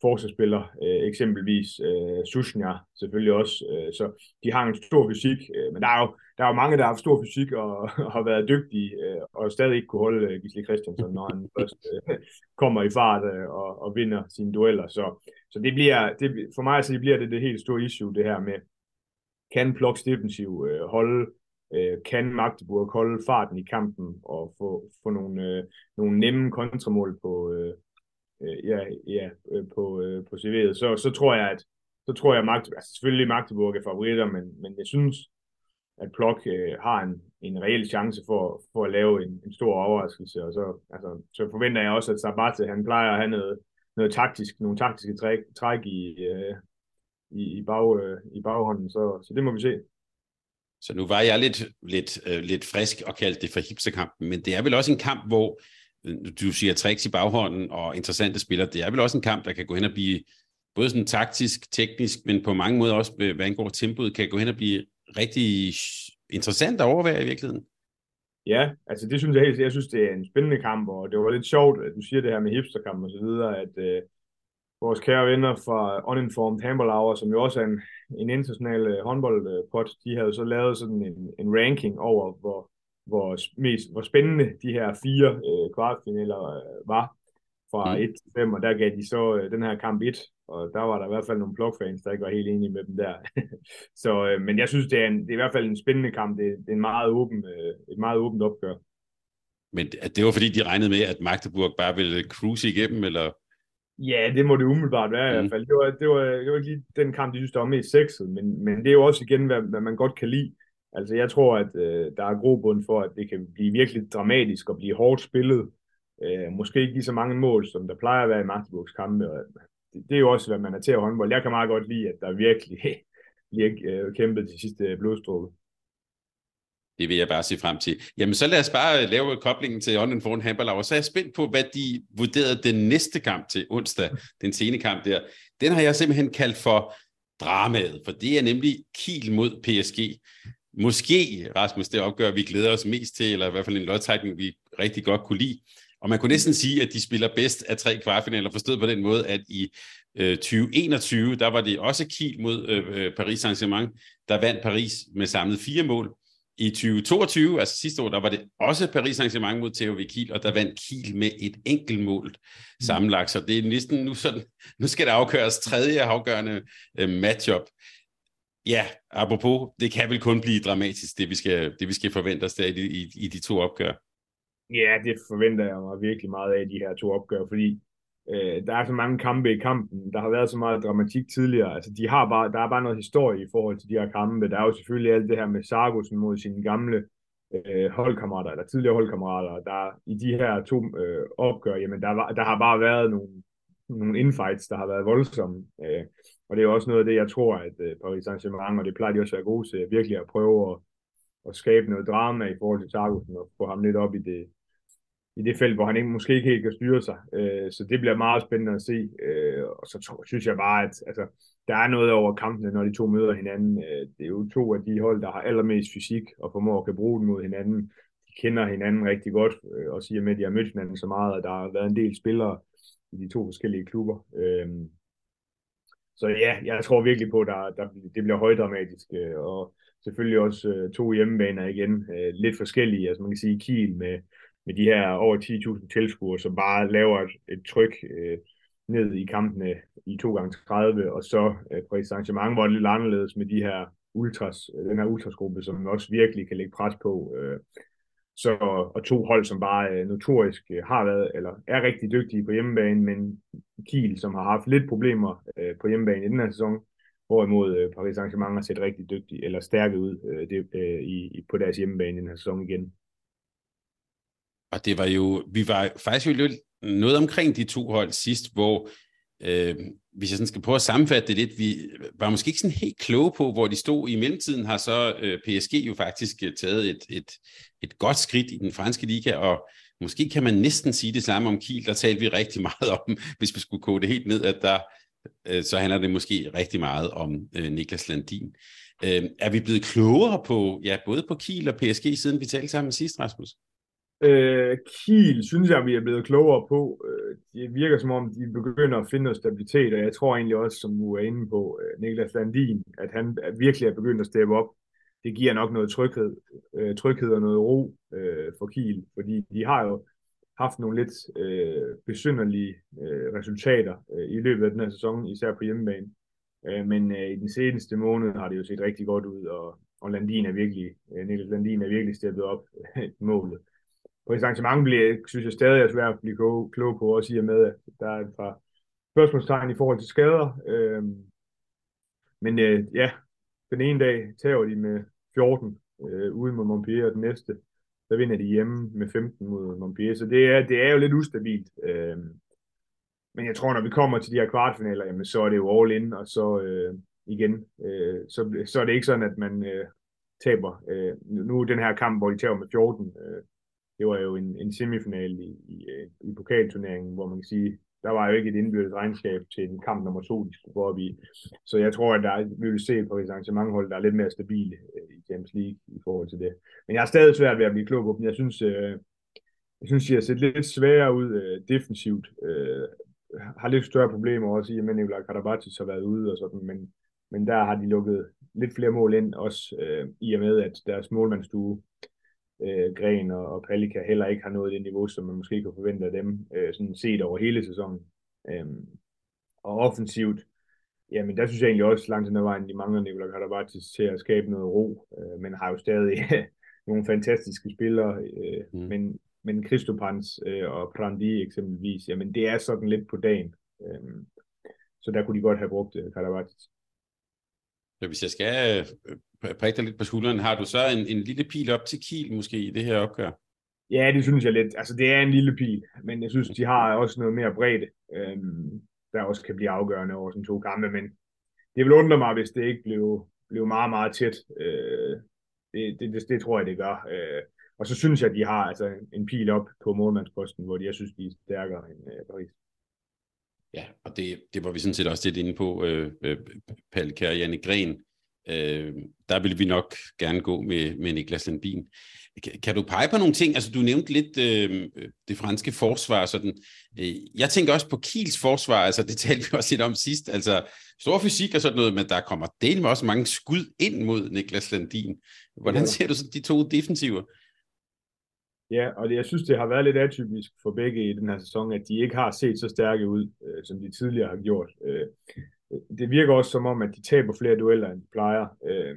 forsvarsspiller, øh, eksempelvis øh, Sushnja selvfølgelig også. Øh, så de har en stor fysik, øh, men der er, jo, der er jo mange, der har haft stor fysik og, <laughs> og har været dygtige, øh, og stadig ikke kunne holde øh, Gisle Christensen, når han først øh, kommer i fart øh, og, og vinder sine dueller. Så, så det bliver, det, for mig så det bliver det det helt store issue, det her med, kan Ploks defensiv øh, holde øh, kan Magdeburg holde farten i kampen og få, få nogle, øh, nogle nemme kontramål på, øh, øh, ja, ja, øh, på, øh, på CV'et, så, så tror jeg, at så tror jeg, at Magdeburg, altså selvfølgelig Magdeburg er favoritter, men, men jeg synes, at Plok øh, har en, en reel chance for, for at lave en, en stor overraskelse, og så, altså, så forventer jeg også, at Sabate, han plejer at have noget, noget taktisk, nogle taktiske træk, træk i, øh, i, i, bag, øh, i baghånden, så, så det må vi se. Så nu var jeg lidt, lidt, øh, lidt frisk og kaldte det for hipsterkampen, men det er vel også en kamp, hvor du siger tricks i baghånden og interessante spillere, det er vel også en kamp, der kan gå hen og blive både sådan taktisk, teknisk, men på mange måder også, hvad angår tempoet, kan gå hen og blive rigtig interessant at overvære i virkeligheden. Ja, altså det synes jeg helt, jeg synes det er en spændende kamp, og det var lidt sjovt, at du siger det her med hipsterkamp og så videre, at øh, vores kære venner fra Uninformed Handball Hour, som jo også er en, en international øh, håndboldpot, de havde så lavet sådan en, en ranking over, hvor, hvor, mest, hvor spændende de her fire øh, kvartfinaler øh, var fra mm. 1 til 5, og der gav de så øh, den her kamp 1, og der var der i hvert fald nogle blokfans, der ikke var helt enige med dem der. <laughs> så, øh, men jeg synes, det er, en, det er i hvert fald en spændende kamp. Det, det er en meget åben, øh, et meget åbent opgør. Men det var fordi, de regnede med, at Magdeburg bare ville cruise igennem, eller? Ja, det må det umiddelbart være mm. i hvert fald. Det var, det, var, det var lige den kamp, de synes, der var mest sexet, men, men det er jo også igen, hvad, hvad man godt kan lide. Altså jeg tror, at øh, der er grobund for, at det kan blive virkelig dramatisk og blive hårdt spillet. Øh, måske ikke lige så mange mål, som der plejer at være i Magdeburgs kampe. Det, det er jo også, hvad man er til at håndbold. Jeg kan meget godt lide, at der virkelig <laughs> bliver øh, kæmpet til sidste blodstråle. Det vil jeg bare se frem til. Jamen, så lad os bare øh, lave koblingen til Ånden foran Hamburg. Så er jeg spændt på, hvad de vurderede den næste kamp til onsdag, den sene kamp der. Den har jeg simpelthen kaldt for dramaet, for det er nemlig Kiel mod PSG. Måske, Rasmus, det opgør, vi glæder os mest til, eller i hvert fald en lodtrækning, vi rigtig godt kunne lide. Og man kunne næsten sige, at de spiller bedst af tre kvartfinaler, forstået på den måde, at i øh, 2021, der var det også Kiel mod øh, øh, Paris Saint-Germain, der vandt Paris med samlet fire mål. I 2022, altså sidste år, der var det også Paris Saint-Germain mod THW Kiel, og der vandt Kiel med et enkelt mål sammenlagt. Så det er næsten nu sådan, nu skal der afgøres tredje afgørende øh, matchup. Ja, apropos, det kan vel kun blive dramatisk, det vi skal, det vi skal forvente os der i, i, i de to opgør. Ja, det forventer jeg mig virkelig meget af, de her to opgør, fordi øh, der er så mange kampe i kampen. Der har været så meget dramatik tidligere. Altså, de har bare, der er bare noget historie i forhold til de her kampe. Der er jo selvfølgelig alt det her med Sargussen mod sine gamle øh, holdkammerater, eller tidligere holdkammerater. Der i de her to øh, opgør, jamen der, var, der har bare været nogle, nogle infights, der har været voldsomme. Øh, og det er også noget af det, jeg tror, at øh, Paris Saint-Germain, og det plejer de også at være gode til, virkelig at prøve at, at skabe noget drama i forhold til Sargussen, og få ham lidt op i det, i det felt, hvor han ikke, måske ikke helt kan styre sig. Øh, så det bliver meget spændende at se. Øh, og så tror, synes jeg bare, at altså, der er noget over kampene, når de to møder hinanden. Øh, det er jo to af de hold, der har allermest fysik og formår at kan bruge den mod hinanden. De kender hinanden rigtig godt, øh, og siger med, at de har mødt hinanden så meget, at der har været en del spillere i de to forskellige klubber. Øh, så ja, jeg tror virkelig på, at der, der, det bliver højdramatisk, øh, og selvfølgelig også øh, to hjemmebaner igen, øh, lidt forskellige, altså man kan sige Kiel med, med de her over 10.000 tilskuere, som bare laver et, et tryk øh, ned i kampene i 2 gange 30 og så øh, Paris Saint-Germain var det lidt anderledes med de her ultras, øh, den her ultrasgruppe, som også virkelig kan lægge pres på. Øh, så, og to hold, som bare øh, notorisk øh, har været, eller er rigtig dygtige på hjemmebane, men Kiel, som har haft lidt problemer øh, på hjemmebane i den her sæson, hvorimod øh, Paris Saint-Germain har set rigtig dygtige, eller stærke ud øh, det, øh, i, på deres hjemmebane i den her sæson igen. Og det var jo, vi var faktisk jo lidt noget omkring de to hold sidst, hvor øh, hvis jeg sådan skal prøve at sammenfatte det lidt, vi var måske ikke sådan helt kloge på, hvor de stod. I mellemtiden har så øh, PSG jo faktisk øh, taget et, et, et godt skridt i den franske liga, og måske kan man næsten sige det samme om Kiel, der talte vi rigtig <laughs> meget om, hvis vi skulle kode det helt ned, at der, øh, så handler det måske rigtig meget om øh, Niklas Landin. Øh, er vi blevet klogere på, ja, både på Kiel og PSG, siden vi talte sammen sidst, Rasmus? Øh, Kiel synes jeg, vi er blevet klogere på. Øh, det virker som om, de begynder at finde noget stabilitet, og jeg tror egentlig også, som du er inde på, øh, Niklas Landin, at han virkelig er begyndt at steppe op. Det giver nok noget tryghed, øh, tryghed og noget ro øh, for Kiel, fordi de har jo haft nogle lidt øh, besynderlige øh, resultater øh, i løbet af den her sæson, især på hjemmebane. Øh, men øh, i den seneste måned har det jo set rigtig godt ud, og, og Landin er virkelig, øh, Niklas Landin er virkelig steppet op i <laughs> målet på et arrangement bliver, synes jeg stadig er svært at blive klog, klog på, også i og med, at der er et par spørgsmålstegn i forhold til skader. Øh, men øh, ja, den ene dag tager de med 14 øh, ude mod Montpellier, og den næste, der vinder de hjemme med 15 mod Montpellier. Så det er, det er jo lidt ustabilt. Øh, men jeg tror, når vi kommer til de her kvartfinaler, jamen, så er det jo all in, og så øh, igen, øh, så, så er det ikke sådan, at man øh, taber. Øh, nu den her kamp, hvor de tager med 14, øh, det var jo en, en semifinal i, i, øh, i pokalturneringen, hvor man kan sige, der var jo ikke et indbyrdes regnskab til en kamp nummer to, de skulle gå op i. Så jeg tror, at der, vi vil se på et arrangementhold, der er lidt mere stabile øh, i Champions League i forhold til det. Men jeg har stadig svært ved at blive klog på dem. Jeg synes, øh, jeg synes, de har set lidt sværere ud øh, defensivt. Øh, har lidt større problemer også i, at Nikolaj Karabatis har været ude og sådan, men, men der har de lukket lidt flere mål ind, også øh, i og med, at deres målmandstue øh, Gren og, og Palika heller ikke har nået det niveau, som man måske kan forvente af dem, øh, sådan set over hele sæsonen. Øhm, og offensivt, jamen der synes jeg egentlig også langt hen ad vejen, de mangler Nikola Karabatis til at skabe noget ro, øh, men har jo stadig <laughs> nogle fantastiske spillere, øh, mm. men, men Christopans øh, og Prandi eksempelvis, jamen det er sådan lidt på dagen. Øh, så der kunne de godt have brugt øh, Karabatis. Hvis jeg skal øh, prikke dig lidt på skulderen, har du så en, en lille pil op til Kiel måske i det her opgør? Ja, det synes jeg lidt. Altså, det er en lille pil, men jeg synes, de har også noget mere bredde, øhm, der også kan blive afgørende over sådan to kampe, men det vil undre mig, hvis det ikke blev, blev meget, meget tæt. Øh, det, det, det, det tror jeg, det gør. Øh, og så synes jeg, de har altså en pil op på målmandsposten, hvor de, jeg synes, de er stærkere end øh, Paris. Ja, og det, det var vi sådan set også lidt inde på, øh, øh, Palke og Janne Gren. Øh, der vil vi nok gerne gå med, med Niklas Landin. Kan, kan du pege på nogle ting? Altså, du nævnte lidt øh, det franske forsvar. Sådan. Øh, jeg tænker også på Kiels forsvar, altså det <laughs> talte vi også lidt om sidst. Altså, stor fysik og sådan noget, men der kommer del med også mange skud ind mod Niklas Landin. Hvordan ser du så de to defensiver? Ja, og det, jeg synes, det har været lidt atypisk for begge i den her sæson, at de ikke har set så stærke ud, øh, som de tidligere har gjort. Øh, det virker også som om, at de taber flere dueller, end de plejer. Øh,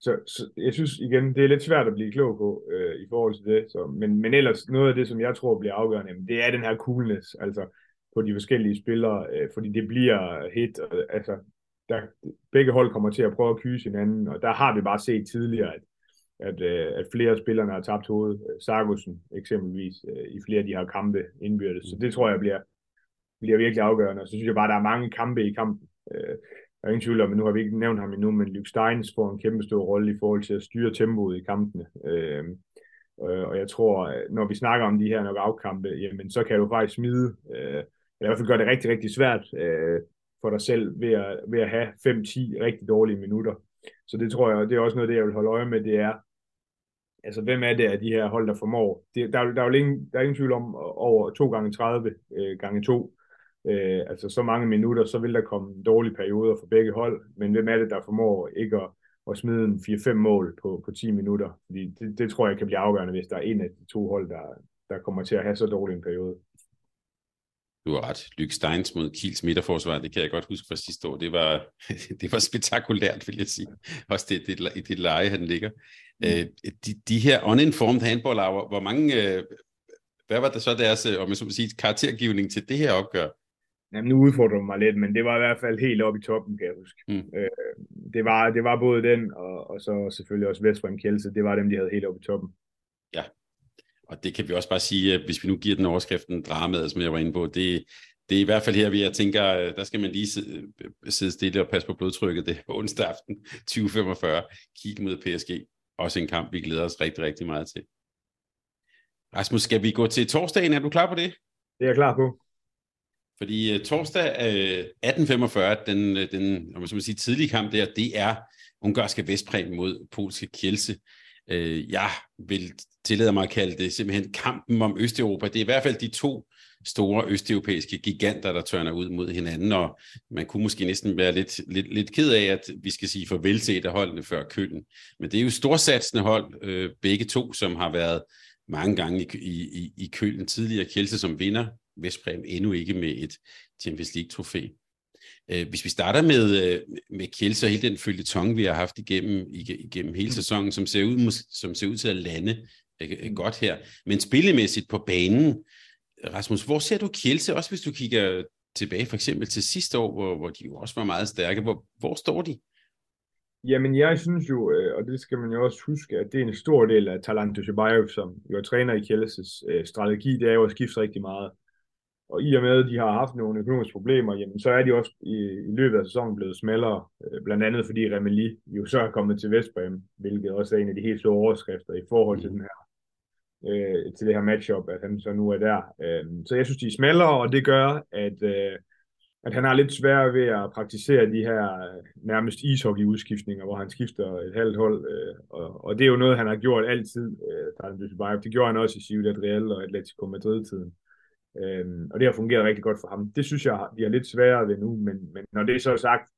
så, så jeg synes igen, det er lidt svært at blive klog på øh, i forhold til det. Så, men, men ellers noget af det, som jeg tror bliver afgørende, det er den her coolness, altså på de forskellige spillere, øh, fordi det bliver hit, og, altså der, begge hold kommer til at prøve at kyse hinanden, og der har vi bare set tidligere, at at, øh, at flere af spillerne har tabt hovedet. Sargussen eksempelvis øh, i flere af de her kampe indbyrdes. Så det tror jeg bliver, bliver virkelig afgørende. Og så synes jeg bare, at der er mange kampe i kampen. Øh, der er ingen tvivl om, men nu har vi ikke nævnt ham endnu, men Luke Steins får en kæmpe stor rolle i forhold til at styre tempoet i kampene. Øh, øh og jeg tror, når vi snakker om de her nok afkampe, jamen så kan du faktisk smide, øh, eller i hvert fald gøre det rigtig, rigtig svært øh, for dig selv ved at, ved at have 5-10 rigtig dårlige minutter. Så det tror jeg, det er også noget, det jeg vil holde øje med, det er, altså hvem er det af de her hold, der formår? Det, der, der, er jo ingen, der er ingen tvivl om over 2 gange 30 øh, gange 2 øh, altså så mange minutter, så vil der komme dårlige perioder for begge hold, men hvem er det, der formår ikke at, at smide en 4-5 mål på, på 10 minutter? Fordi det, det tror jeg kan blive afgørende, hvis der er en af de to hold, der, der kommer til at have så dårlig en periode. Du har ret. Lyk Steins mod Kiels midterforsvar, det kan jeg godt huske fra sidste år. Det var, <laughs> det var spektakulært, vil jeg sige. Også det, det, i det leje, han ligger. Mm. Øh, de, de her uninformed handball hvor mange, øh, hvad var det så deres, øh, om jeg så må sige, karaktergivning til det her opgør? Jamen, nu udfordrer du mig lidt, men det var i hvert fald helt oppe i toppen, kan jeg huske. Mm. Øh, det, var, det var både den, og, og så selvfølgelig også Vestbrem Kjelse. Det var dem, de havde helt oppe i toppen. Ja, og det kan vi også bare sige, hvis vi nu giver den overskriften dramaet, som jeg var inde på, det, det er i hvert fald her, vi jeg tænker, øh, der skal man lige sidde, øh, sidde stille og passe på blodtrykket. Det er onsdag aften <laughs> 2045. Kig mod PSG. Også en kamp, vi glæder os rigtig, rigtig meget til. Rasmus, skal vi gå til torsdagen? Er du klar på det? Det er jeg klar på. Fordi uh, torsdag øh, uh, 18.45, den, øh, den om man sige, tidlige kamp der, det er ungarske Vestpræm mod polske Kielse. Uh, jeg vil tillade mig at kalde det simpelthen kampen om Østeuropa. Det er i hvert fald de to store østeuropæiske giganter, der tørner ud mod hinanden, og man kunne måske næsten være lidt, lidt, lidt ked af, at vi skal sige farvel til et af holdene før kølen. Men det er jo storsatsende hold, øh, begge to, som har været mange gange i, i, i kølen tidligere. Kjelse som vinder, Vestbrem endnu ikke med et Champions League-trofæ. Øh, hvis vi starter med, øh, med Kjelse og hele den følge tong, vi har haft igennem, igennem hele sæsonen, som ser ud, som ser ud til at lande øh, godt her. Men spillemæssigt på banen, Rasmus, hvor ser du Kjelse, også hvis du kigger tilbage for eksempel til sidste år, hvor, hvor de jo også var meget stærke. Hvor, hvor står de? Jamen, jeg synes jo, og det skal man jo også huske, at det er en stor del af Talant Dushibayev, som jo er træner i Kjelses øh, strategi, det er jo at skifte rigtig meget. Og i og med, at de har haft nogle økonomiske problemer, jamen, så er de også i, i løbet af sæsonen blevet smallere, øh, blandt andet fordi Remeli jo så er kommet til Vestbrem, hvilket også er en af de helt store overskrifter i forhold til mm. den her øh, til det her matchup, at han så nu er der. Øh, så jeg synes, de er smallere, og det gør, at, øh, at han har lidt svært ved at praktisere de her øh, nærmest ishockey-udskiftninger, hvor han skifter et halvt hold, øh, og, og det er jo noget, han har gjort altid, øh, det gjorde han også i Ciudad Real og Atletico Madrid-tiden. Øhm, og det har fungeret rigtig godt for ham. Det synes jeg, vi er lidt sværere ved nu, men, men når det er så sagt,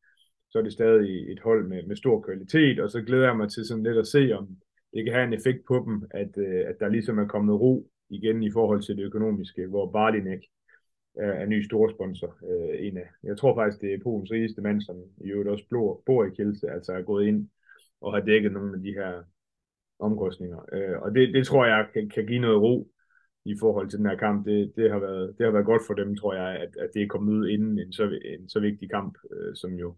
så er det stadig et hold med, med stor kvalitet, og så glæder jeg mig til sådan lidt at se, om, det kan have en effekt på dem, at, øh, at der ligesom er kommet ro igen i forhold til det økonomiske, hvor Barlinek er, er ny storsponsor. Øh, en af, jeg tror faktisk, det er Polens rigeste mand, som i øvrigt også bor, bor i Kielse, altså er gået ind og har dækket nogle af de her omkostninger. Øh, og det, det tror jeg kan, kan give noget ro i forhold til den her kamp. Det, det, har, været, det har været godt for dem, tror jeg, at, at det er kommet ud inden en så, en så vigtig kamp, øh, som jo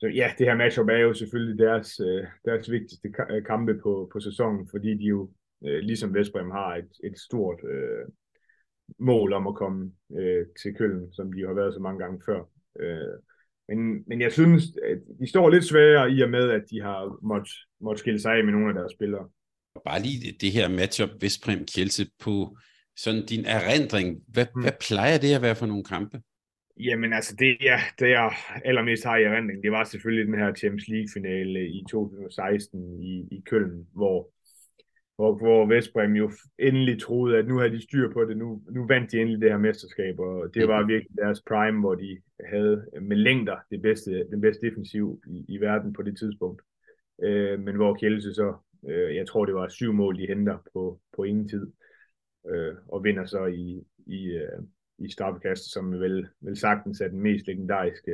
så ja, det her matchup er jo selvfølgelig deres, øh, deres vigtigste øh, kampe på, på sæsonen, fordi de jo, øh, ligesom Vestbrem, har et, et stort øh, mål om at komme øh, til Køln, som de har været så mange gange før. Øh, men, men jeg synes, at de står lidt sværere i og med, at de har måttet måtte skille sig af med nogle af deres spillere. Og bare lige det her matchup Vestbrem Kjelse på sådan din erindring. Hvad, hmm. hvad plejer det at være for nogle kampe? Jamen altså, det, ja, det jeg allermest har i erindring, det var selvfølgelig den her Champions League-finale i 2016 i, i Køln, hvor, hvor, hvor Vestbrem jo endelig troede, at nu havde de styr på det, nu, nu vandt de endelig det her mesterskab, og det var mhm. virkelig deres prime, hvor de havde med længder det bedste, den bedste defensiv i, i verden på det tidspunkt. Øh, men hvor Kjelse så, øh, jeg tror det var syv mål, de henter på, på ingen tid, øh, og vinder så i, i øh, i straffekast, som vel, vel sagtens er den mest legendariske.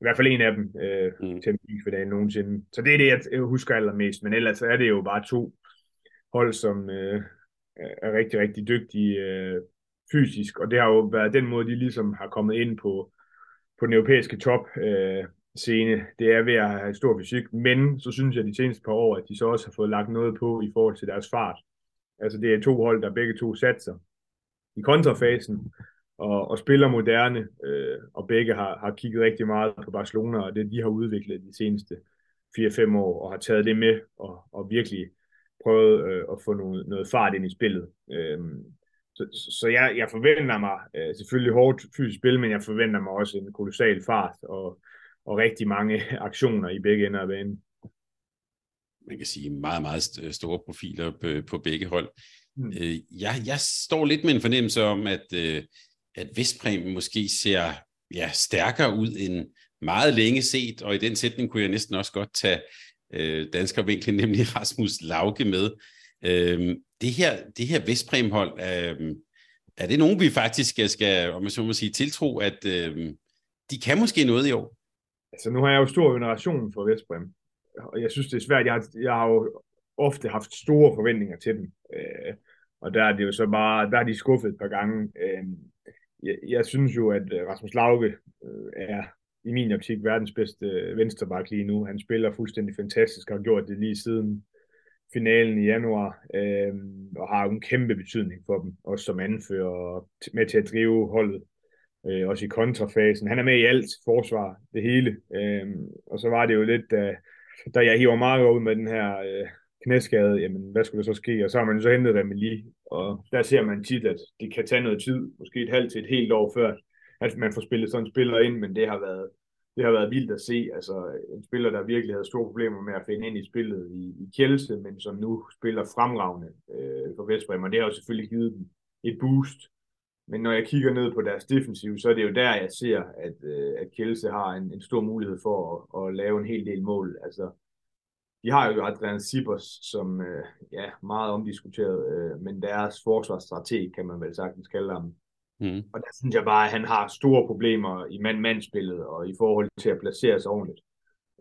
I hvert fald en af dem øh, mm. til finalen nogensinde. Så det er det, jeg husker allermest. Men ellers er det jo bare to hold, som øh, er rigtig, rigtig dygtige øh, fysisk. Og det har jo været den måde, de ligesom har kommet ind på, på den europæiske top øh, scene. Det er ved at have stor fysik. Men så synes jeg de seneste par år, at de så også har fået lagt noget på i forhold til deres fart. Altså det er to hold, der begge to satser i kontrafasen, og, og spiller moderne, øh, og begge har, har kigget rigtig meget på Barcelona, og det de har udviklet de seneste 4-5 år, og har taget det med, og, og virkelig prøvet øh, at få noget, noget fart ind i spillet. Øh, så, så jeg, jeg forventer mig øh, selvfølgelig hårdt fysisk spil, men jeg forventer mig også en kolossal fart, og, og rigtig mange <laughs> aktioner i begge ender af banen. Man kan sige meget, meget store profiler på, på begge hold. Mm. Øh, jeg, jeg står lidt med en fornemmelse om, at øh, at Vestbrem måske ser ja, stærkere ud end meget længe set, og i den sætning kunne jeg næsten også godt tage øh, danskervinklen, <laughs> nemlig Rasmus Lauke med. Øh, det her, det her Vestbrem-hold, øh, er det nogen, vi faktisk skal, skal om man så må sige, tiltro, at øh, de kan måske noget i år? Altså, nu har jeg jo stor veneration for Vestbrem, og jeg synes, det er svært. Jeg har, jeg har jo ofte haft store forventninger til dem, øh, og der er det jo så bare, der er de skuffet et par gange. Øh, jeg, jeg synes jo, at øh, Rasmus Lauke øh, er i min optik verdens bedste øh, venstreback lige nu. Han spiller fuldstændig fantastisk og har gjort det lige siden finalen i januar, øh, og har en kæmpe betydning for dem, også som anfører og med til at drive holdet, øh, også i kontrafasen. Han er med i alt forsvar, det hele. Øh, og så var det jo lidt, da, da jeg hiver meget ud med den her øh, knæskade, jamen hvad skulle der så ske? Og så har man så hentet Remeli, og der ser man tit, at det kan tage noget tid, måske et halvt til et helt år før, at man får spillet sådan en spiller ind, men det har været det har været vildt at se. Altså en spiller, der virkelig havde store problemer med at finde ind i spillet i, i Kjelse, men som nu spiller fremragende øh, for Vestbrem, og det har jo selvfølgelig givet dem et boost. Men når jeg kigger ned på deres defensiv, så er det jo der, jeg ser, at, øh, at Kjelse har en, en stor mulighed for at, at lave en hel del mål. Altså, de har jo Adrian Sibers, som øh, ja, meget omdiskuteret, øh, men deres forsvarsstrateg, kan man vel sagtens kalde ham, Mm. Og der synes jeg bare, at han har store problemer i mand-mand-spillet og i forhold til at placere sig ordentligt.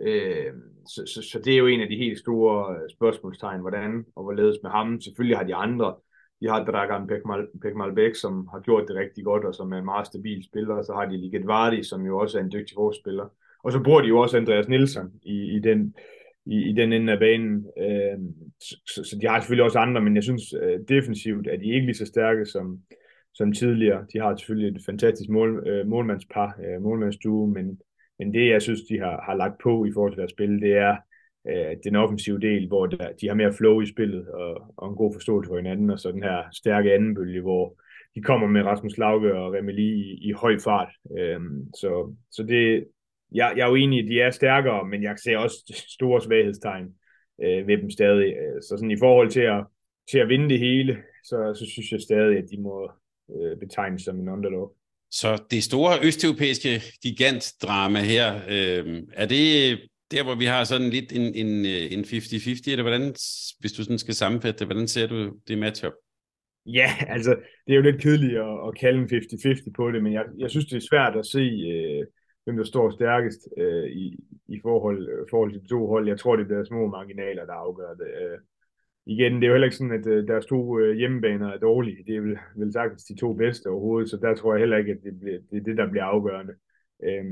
Øh, så, så, så det er jo en af de helt store øh, spørgsmålstegn, hvordan og hvorledes med ham. Selvfølgelig har de andre. De har Dragan Pekmalbek, som har gjort det rigtig godt, og som er en meget stabil spiller. Og så har de Liget Vardy, som jo også er en dygtig forspiller. Og så bruger de jo også Andreas Nielsen i, i den i, i den ende af banen. Øh, så, så de har selvfølgelig også andre, men jeg synes øh, defensivt at de ikke lige så stærke som, som tidligere. De har selvfølgelig et fantastisk mål, øh, målmandspar, øh, målmandsduo, men, men det, jeg synes, de har, har lagt på i forhold til deres spil, det er øh, den offensive del, hvor der, de har mere flow i spillet og, og en god forståelse for hinanden, og så den her stærke anden bølge, hvor de kommer med Rasmus Lauke og Remeli i, i høj fart. Øh, så, så det, jeg, jeg er jo enig, at de er stærkere, men jeg ser også store svaghedstegn øh, ved dem stadig. Øh, så sådan i forhold til at, til at vinde det hele, så, så synes jeg stadig, at de må, øh, betegnes som en underdog. Så det store østeuropæiske gigantdrama her, øh, er det der, hvor vi har sådan lidt en, en, øh, en 50-50, eller hvordan, hvis du sådan skal sammenfatte det, hvordan ser du det matchup? Ja, <laughs> altså, det er jo lidt kedeligt at, at kalde en 50-50 på det, men jeg, jeg synes, det er svært at se, øh, hvem der står stærkest øh, i, i forhold, øh, forhold til de to hold. Jeg tror, det bliver små marginaler, der afgør det. Øh, igen, det er jo heller ikke sådan, at øh, deres to øh, hjemmebaner er dårlige. Det er vel, vel sagtens de to bedste overhovedet, så der tror jeg heller ikke, at det, bliver, det er det, der bliver afgørende. Øh,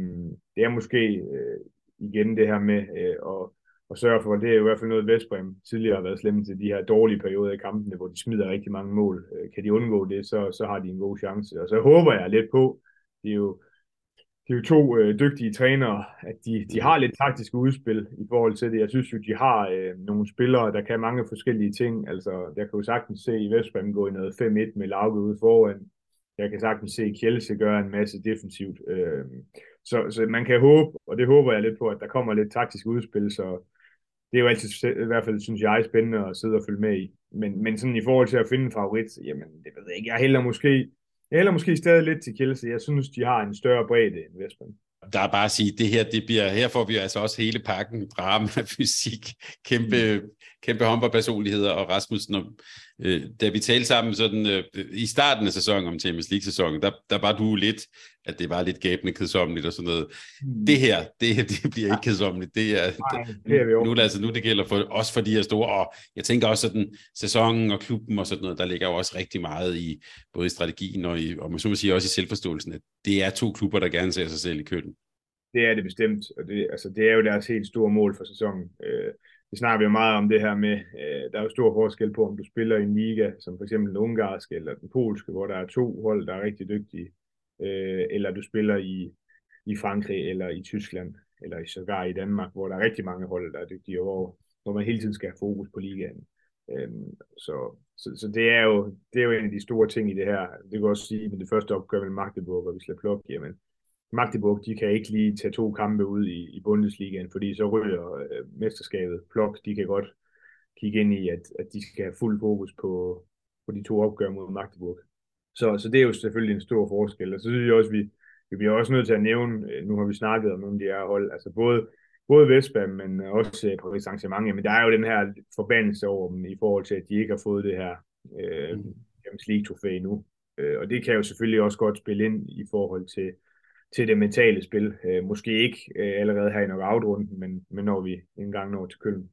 det er måske øh, igen det her med øh, at, at sørge for, det er jo i hvert fald noget, Vestbrem tidligere har været slemme til de her dårlige perioder i kampene, hvor de smider rigtig mange mål. Øh, kan de undgå det, så, så har de en god chance. Og så håber jeg lidt på, det er jo de er jo to øh, dygtige trænere, at de, de har lidt taktisk udspil i forhold til det. Jeg synes jo, de har øh, nogle spillere, der kan mange forskellige ting. Altså, jeg kan jo sagtens se i Vestbrem gå i noget 5-1 med Lauke ude foran. Jeg kan sagtens se Kjelse gøre en masse defensivt. Øh, så, så man kan håbe, og det håber jeg lidt på, at der kommer lidt taktisk udspil, så det er jo altid, i hvert fald synes jeg, spændende at sidde og følge med i. Men, men sådan i forhold til at finde en favorit, jamen det ved jeg ikke. Jeg hælder måske eller måske stadig lidt til Kielse. Jeg synes, de har en større bredde end Vestbrem. Der er bare at sige, det her, det bliver, her får vi altså også hele pakken, drama, fysik, kæmpe, kæmpe håndboldpersonligheder, og Rasmussen, og, øh, da vi talte sammen sådan, øh, i starten af sæsonen om Champions League-sæsonen, der, der var du lidt, at det var lidt gabende kedsommeligt og sådan noget. Mm. Det her, det, <laughs> det bliver ikke kedsommeligt. Det er, Nej, det er vi nu, altså, nu det gælder for, også for de her store, og jeg tænker også sådan, sæsonen og klubben og sådan noget, der ligger jo også rigtig meget i, både i strategien og, i, og man så må sige også i selvforståelsen, at det er to klubber, der gerne ser sig selv i køkken. Det er det bestemt, og det, altså, det er jo deres helt store mål for sæsonen. Øh, det snakker vi jo meget om det her med, øh, der er jo stor forskel på, om du spiller i en liga, som for eksempel den ungarske eller den polske, hvor der er to hold, der er rigtig dygtige, øh, eller du spiller i, i Frankrig eller i Tyskland, eller i sågar i Danmark, hvor der er rigtig mange hold, der er dygtige, hvor, hvor man hele tiden skal have fokus på ligaen. Øh, så, så, så det, er jo, det er jo en af de store ting i det her. Det kan også sige, med det første opgør med Magdeburg hvor vi slår Plok, jamen, Magdeburg, de kan ikke lige tage to kampe ud i, i Bundesligaen, fordi så ryger øh, mesterskabet. Plok, de kan godt kigge ind i, at, at de skal have fuld fokus på, på de to opgør mod Magdeburg. Så, så det er jo selvfølgelig en stor forskel. Og så synes jeg også, vi, vi bliver også nødt til at nævne, øh, nu har vi snakket om nogle af de her hold, altså både, både Vestbam, men også Paris Saint-Germain, men der er jo den her forbandelse over dem i forhold til, at de ikke har fået det her øh, Champions League-trofæ nu. Øh, og det kan jo selvfølgelig også godt spille ind i forhold til, til det mentale spil. Øh, måske ikke øh, allerede her i knockout-runden, men, men når vi engang når til Køln.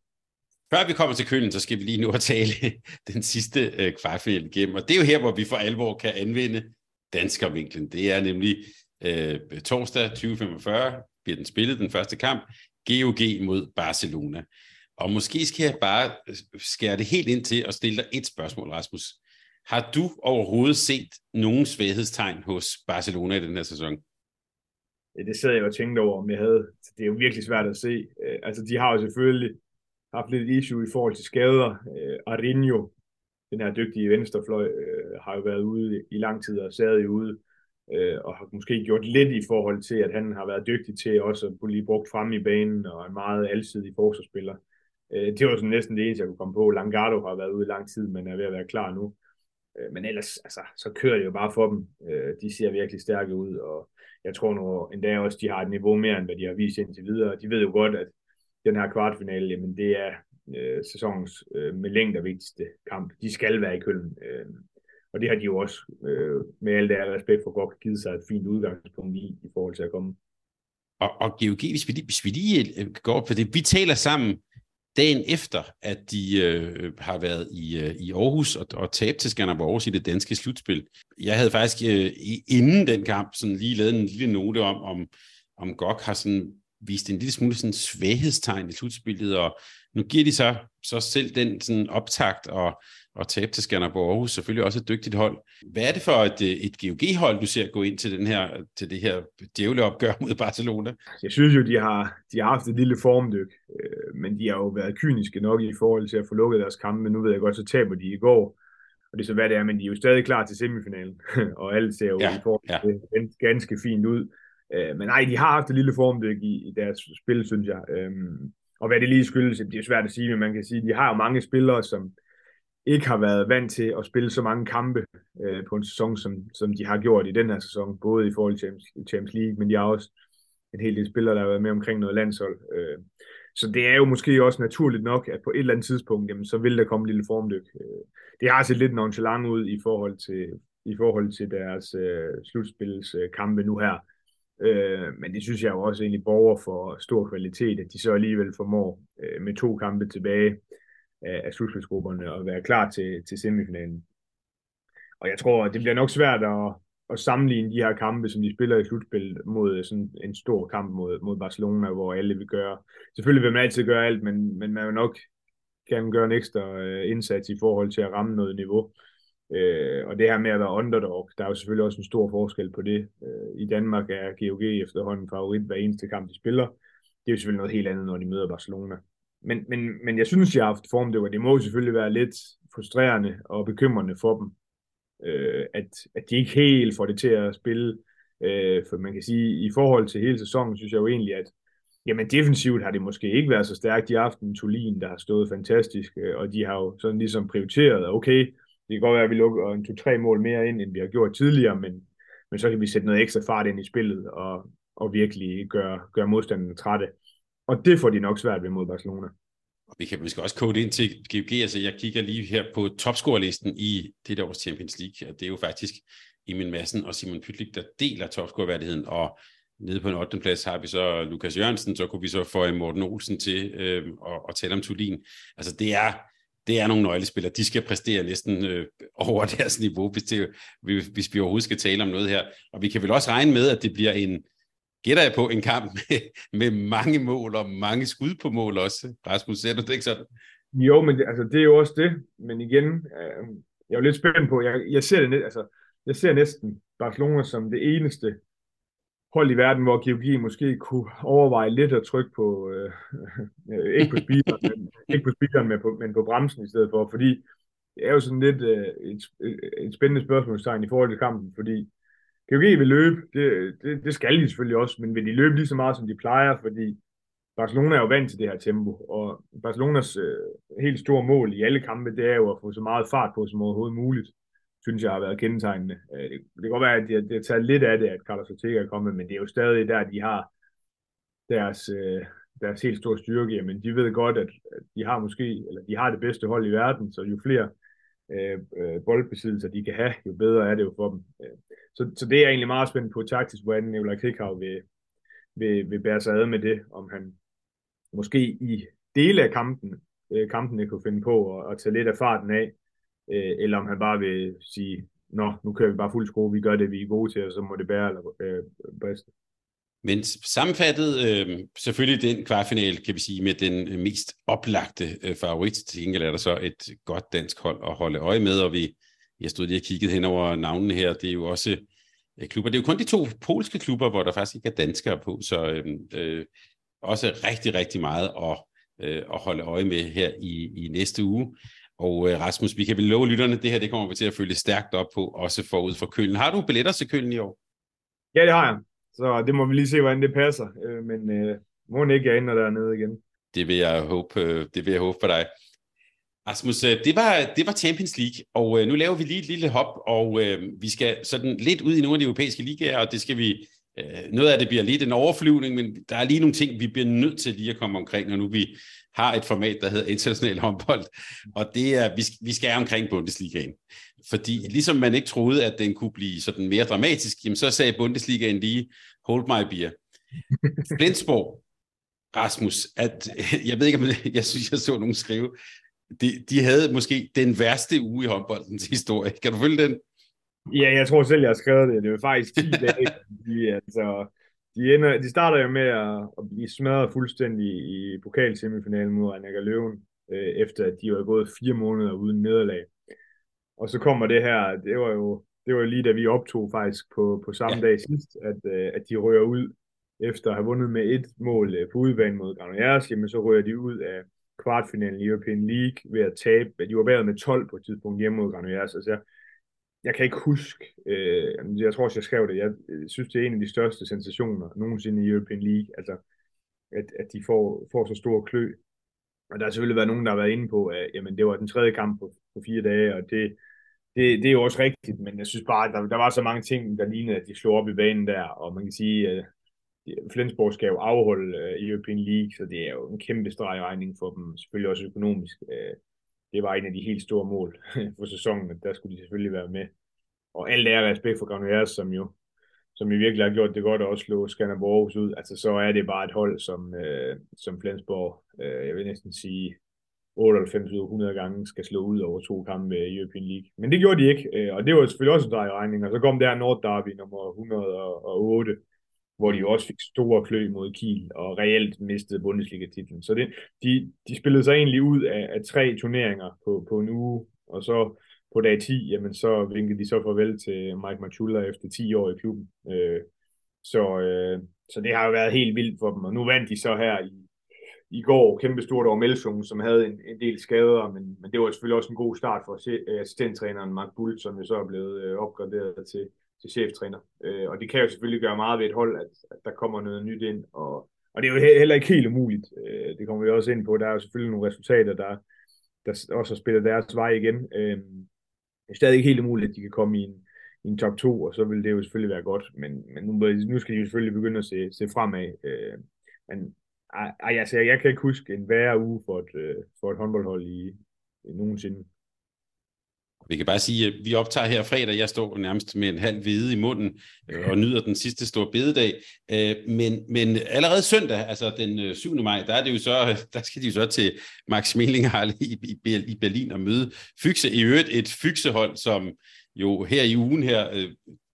Før vi kommer til Køln, så skal vi lige nu at tale <laughs> den sidste øh, kvartfinal igennem. Og det er jo her, hvor vi for alvor kan anvende danskervinklen. Det er nemlig øh, torsdag 2045, bliver den spillet, den første kamp. GOG mod Barcelona. Og måske skal jeg bare øh, skære det helt ind til at stille dig et spørgsmål, Rasmus. Har du overhovedet set nogen svaghedstegn hos Barcelona i den her sæson? Øh, det sad jeg og tænkte over, om jeg havde. Det er jo virkelig svært at se. Øh, altså, de har jo selvfølgelig haft lidt issue i forhold til skader. Øh, Arinho, den her dygtige venstrefløj, øh, har jo været ude i lang tid og sad ude øh, og har måske gjort lidt i forhold til, at han har været dygtig til også at blive brugt frem i banen og en meget alsidig forsvarsspiller. det var sådan næsten det eneste, jeg kunne komme på. Langardo har været ude i lang tid, men er ved at være klar nu. Øh, men ellers, altså, så kører det jo bare for dem. Øh, de ser virkelig stærke ud, og jeg tror nu endda også, de har et niveau mere, end hvad de har vist indtil videre. De ved jo godt, at den her kvartfinale, jamen det er øh, sæsonens øh, med længder vigtigste kamp. De skal være i Køln. Øh, og det har de jo også, øh, med alt det respekt for godt, givet sig et fint udgangspunkt i, i forhold til at komme. Og, og GOG, hvis vi, lige, hvis vi lige øh, går op på det, vi taler sammen dagen efter, at de øh, har været i, øh, i Aarhus og, og tabt til Skanderborg Aarhus i det danske slutspil. Jeg havde faktisk øh, inden den kamp sådan lige lavet en lille note om, om, om GOG har sådan vist en lille smule sådan svaghedstegn i slutspillet, og nu giver de så, så selv den sådan optakt og, og tabe til Skanderborg Aarhus, selvfølgelig også et dygtigt hold. Hvad er det for et, et GOG-hold, du ser gå ind til, den her, til det her djævleopgør mod Barcelona? Jeg synes jo, de har, de har haft et lille formdyk, øh, men de har jo været kyniske nok i forhold til at få lukket deres kampe, men nu ved jeg godt, så taber de i går. Og det er så hvad det er, men de er jo stadig klar til semifinalen, <laughs> og alt ser jo ja, i forhold til ja. ganske fint ud. Øh, men nej, de har haft et lille formdyk i, i deres spil, synes jeg. Øhm, og hvad det lige skyldes, det er svært at sige, men man kan sige, at de har jo mange spillere, som ikke har været vant til at spille så mange kampe øh, på en sæson, som, som de har gjort i den her sæson, både i forhold til Champions League, men de har også en hel del spillere, der har været med omkring noget landshold. Øh, så det er jo måske også naturligt nok, at på et eller andet tidspunkt, jamen, så vil der komme en lille formdyk. Øh, det har set lidt nonchalant ud i forhold til, i forhold til deres øh, slutspilskampe nu her. Øh, men det synes jeg jo også egentlig borger for stor kvalitet, at de så alligevel formår øh, med to kampe tilbage af, af slutspilsgrupperne og være klar til, til semifinalen. Og jeg tror, det bliver nok svært at, at sammenligne de her kampe, som de spiller i slutspillet, mod sådan en stor kamp mod, mod Barcelona, hvor alle vil gøre... Selvfølgelig vil man altid gøre alt, men, men man vil nok kan gøre en ekstra øh, indsats i forhold til at ramme noget niveau. Øh, og det her med at være underdog, der er jo selvfølgelig også en stor forskel på det. Øh, I Danmark er GOG efterhånden favorit hver eneste kamp, de spiller. Det er jo selvfølgelig noget helt andet, når de møder Barcelona. Men, men, men jeg synes, jeg har haft form, det, var, det må selvfølgelig være lidt frustrerende og bekymrende for dem, øh, at, at de ikke helt får det til at spille. Øh, for man kan sige, i forhold til hele sæsonen, synes jeg jo egentlig, at jamen defensivt har det måske ikke været så stærkt. i aften. Tulin, der har stået fantastisk, øh, og de har jo sådan ligesom prioriteret, okay, det kan godt være, at vi lukker en to-tre mål mere ind, end vi har gjort tidligere, men, men så kan vi sætte noget ekstra fart ind i spillet og, og virkelig gøre, gøre modstanderne trætte. Og det får de nok svært ved mod Barcelona. Og vi kan måske også kode ind til GOG. Altså, jeg kigger lige her på topscorerlisten i det års Champions League, og det er jo faktisk Emil Madsen og Simon Pytlik, der deler topscorerværdigheden, og nede på en 8. plads har vi så Lukas Jørgensen, så kunne vi så få Morten Olsen til øh, og, og tale om Tulin. Altså det er, det er nogle nøglespillere. De skal præstere næsten øh, over <laughs> deres niveau, hvis, det, hvis vi overhovedet skal tale om noget her. Og vi kan vel også regne med, at det bliver en, gætter jeg på, en kamp <laughs> med, med mange mål og mange skud på mål også. Rasmus, ser du det ikke sådan? Jo, men det, altså, det er jo også det. Men igen, øh, jeg er jo lidt spændt på, jeg, jeg ser det altså, jeg ser næsten Barcelona som det eneste hold i verden, hvor Georgi måske kunne overveje lidt at trykke på, øh, <laughs> øh, ikke på speederen, men, ikke på speederen, men på, men på bremsen i stedet for, fordi det er jo sådan lidt øh, et, et spændende spørgsmålstegn i forhold til kampen, fordi KG vil løbe, det, det, det skal de selvfølgelig også, men vil de løbe lige så meget, som de plejer, fordi Barcelona er jo vant til det her tempo, og Barcelonas øh, helt store mål i alle kampe, det er jo at få så meget fart på som overhovedet muligt. synes jeg har været kendetegnende. Øh, det, det kan godt være, at det, det har taget lidt af det, at Carlos Ortega er kommet, men det er jo stadig der, de har deres, øh, deres helt store styrke. Men de ved godt, at de har måske, eller de har det bedste hold i verden, så jo flere Øh, øh, boldbesiddelser de kan have, jo bedre er det jo for dem. Øh, så, så det er jeg egentlig meget spændt på taktisk, hvordan Nikolaj Krikhav vil, vil, vil bære sig ad med det, om han måske i dele af kampen, øh, kampen kunne finde på at, at tage lidt af farten af, øh, eller om han bare vil sige, nå, nu kører vi bare fuld skrue, vi gør det, vi er gode til, og så må det bære eller øh, briste. Men sammenfattet øh, selvfølgelig den kvartfinale, kan vi sige, med den øh, mest oplagte øh, favorit. Til gengæld er der så et godt dansk hold at holde øje med, og vi, jeg stod lige og kiggede hen over navnene her, det er jo også øh, klubber. Det er jo kun de to polske klubber, hvor der faktisk ikke er danskere på, så øh, øh, også rigtig, rigtig meget at, øh, at holde øje med her i, i næste uge. Og øh, Rasmus, vi kan vel love lytterne, det her det kommer vi til at følge stærkt op på, også forud for Køln. Har du billetter til Køln i år? Ja, det har jeg. Så det må vi lige se, hvordan det passer. Øh, men øh, må ikke jeg ender dernede igen. Det vil jeg håbe, øh, det vil jeg håbe for dig. Asmus, øh, det var, det var Champions League, og øh, nu laver vi lige et lille hop, og øh, vi skal sådan lidt ud i nogle af de europæiske ligaer, og det skal vi, øh, noget af det bliver lidt en overflyvning, men der er lige nogle ting, vi bliver nødt til lige at komme omkring, når nu vi har et format, der hedder international håndbold, og det er, vi, vi skal omkring Bundesligaen. Fordi ligesom man ikke troede, at den kunne blive sådan mere dramatisk, jamen så sagde Bundesligaen lige, hold my beer. <laughs> Flensborg, Rasmus, at, <laughs> jeg ved ikke, om <laughs> jeg synes, jeg så nogen skrive, de, de havde måske den værste uge i håndboldens historie. Kan du følge den? Ja, jeg tror selv, jeg har skrevet det. Det var faktisk 10 dage. de, altså, de, ender, de starter jo med at, at blive smadret fuldstændig i pokalsemifinalen mod Annika Løven, øh, efter at de var gået fire måneder uden nederlag. Og så kommer det her, det var jo det var lige da vi optog faktisk på, på samme ja. dag sidst, at, øh, at de rører ud efter at have vundet med et mål øh, på udbanen mod Granollers, jamen så rører de ud af kvartfinalen i European League ved at tabe. De var bagud med 12 på et tidspunkt hjemme mod Granollers. Altså, jeg, jeg kan ikke huske, øh, jeg tror også, jeg skrev det, jeg synes, det er en af de største sensationer nogensinde i European League, altså at, at de får, får så stor klø. Og der har selvfølgelig været nogen, der har været inde på, at jamen, det var den tredje kamp på, på fire dage, og det, det, det er jo også rigtigt, men jeg synes bare, at der, der var så mange ting, der lignede, at de slog op i banen der, og man kan sige, øh, at Flensborg skal jo afholde uh, European League, så det er jo en kæmpe stregregning for dem, selvfølgelig også økonomisk. Uh, det var en af de helt store mål <laughs> for sæsonen, at der skulle de selvfølgelig være med. Og alt er respekt for Granuers, som jo som i virkelig har gjort det godt at også slå Skanderborg ud, altså så er det bare et hold, som, uh, som Flensborg, uh, jeg vil næsten sige, 98 ud 100 gange skal slå ud over to kampe i European League. Men det gjorde de ikke, øh, og det var selvfølgelig også en drejregning. Og så kom der Nord Derby nummer 108, hvor de også fik store klø mod Kiel og reelt mistede Bundesliga-titlen. Så det, de, de spillede sig egentlig ud af, af tre turneringer på, på en uge, og så på dag 10, jamen så vinkede de så farvel til Mike Machula efter 10 år i klubben. Øh, så, øh, så det har jo været helt vildt for dem, og nu vandt de så her i i går kæmpestort over Melsung, som havde en, en del skader, men, men det var selvfølgelig også en god start for øh, assistenttræneren Mark Bull, som jo så er blevet øh, opgraderet til, til cheftræner. Øh, og det kan jo selvfølgelig gøre meget ved et hold, at, at der kommer noget nyt ind, og, og det er jo heller ikke helt umuligt. Øh, det kommer vi også ind på. Der er jo selvfølgelig nogle resultater, der, der også har spillet deres vej igen. Øh, det er stadig ikke helt umuligt, at de kan komme i en, i en top 2, og så vil det jo selvfølgelig være godt, men, men nu, nu skal de jo selvfølgelig begynde at se, se fremad. Øh, men ej, altså, jeg kan ikke huske en værre uge for et, øh, for et håndboldhold i, i nogensinde. Vi kan bare sige, at vi optager her fredag. Jeg står nærmest med en halv hvide i munden øh, og nyder den sidste store bededag. Øh, men, men allerede søndag, altså den øh, 7. maj, der, er det jo så, <laughs> der skal de jo så til Max Mellinghal i, i, i Berlin og møde Fyxe. I øvrigt et Fyxehold, som jo her i ugen her øh,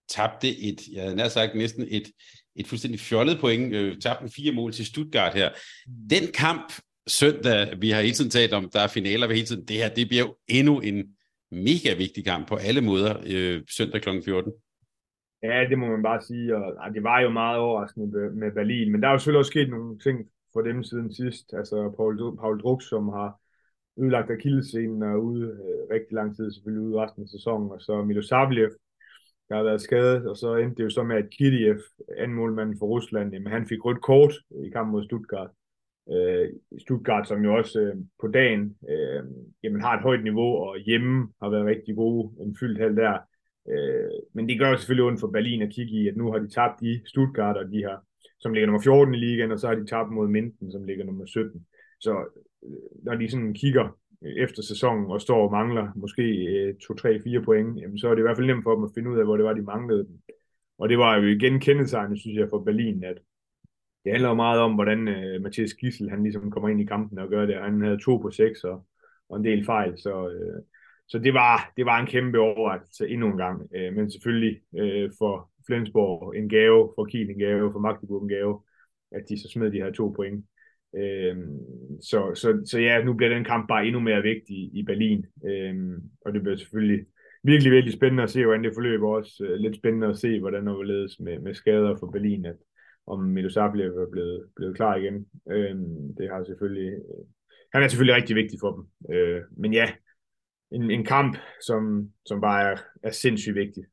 tabte et, jeg havde nær sagt næsten et, et fuldstændig fjollet point, øh, tabte fire mål til Stuttgart her. Den kamp søndag, vi har hele tiden talt om, der er finaler ved hele tiden, det her, det bliver jo endnu en mega vigtig kamp på alle måder øh, søndag kl. 14. Ja, det må man bare sige, og ej, det var jo meget overraskende med Berlin, men der er jo selvfølgelig også sket nogle ting for dem siden sidst, altså Paul, Paul Druk, som har ødelagt akillescenen og er ude øh, rigtig lang tid, selvfølgelig ude resten af sæsonen, og så Milosavljev, der har været skadet, og så endte det jo så med, at Kiriev, målmanden for Rusland, jamen, han fik rødt kort i kampen mod Stuttgart. Øh, Stuttgart, som jo også øh, på dagen øh, jamen har et højt niveau, og hjemme har været rigtig gode, en fyldt halv der. Øh, men det gør jo selvfølgelig ondt for Berlin at kigge i, at nu har de tabt i Stuttgart, og de har, som ligger nummer 14 i ligaen, og så har de tabt mod Minden, som ligger nummer 17. Så øh, når de sådan kigger efter sæsonen og står og mangler måske 2, 3, 4 point, jamen, så er det i hvert fald nemt for dem at finde ud af, hvor det var, de manglede dem. Og det var jo igen kendetegnet, synes jeg, for Berlin, at det handler jo meget om, hvordan uh, Mathias Gissel, han ligesom kommer ind i kampen og gør det. Han havde to på seks og, og en del fejl, så, uh, så det, var, det var en kæmpe overraskelse endnu en gang. Uh, men selvfølgelig uh, for Flensborg en gave, for Kiel en gave, for Magdeburg en gave, at de så smed de her to point. Øhm, så, så, så ja, nu bliver den kamp bare endnu mere vigtig i Berlin, øhm, og det bliver selvfølgelig virkelig, virkelig spændende at se, hvordan det forløber også. Øh, lidt spændende at se, hvordan det overledes med, med skader for Berlin, at om Milosavljev er blevet, blevet klar igen. Øhm, det har selvfølgelig, øh, han er selvfølgelig rigtig vigtig for dem. Øh, men ja, en, en kamp, som, som bare er, er sindssygt vigtig.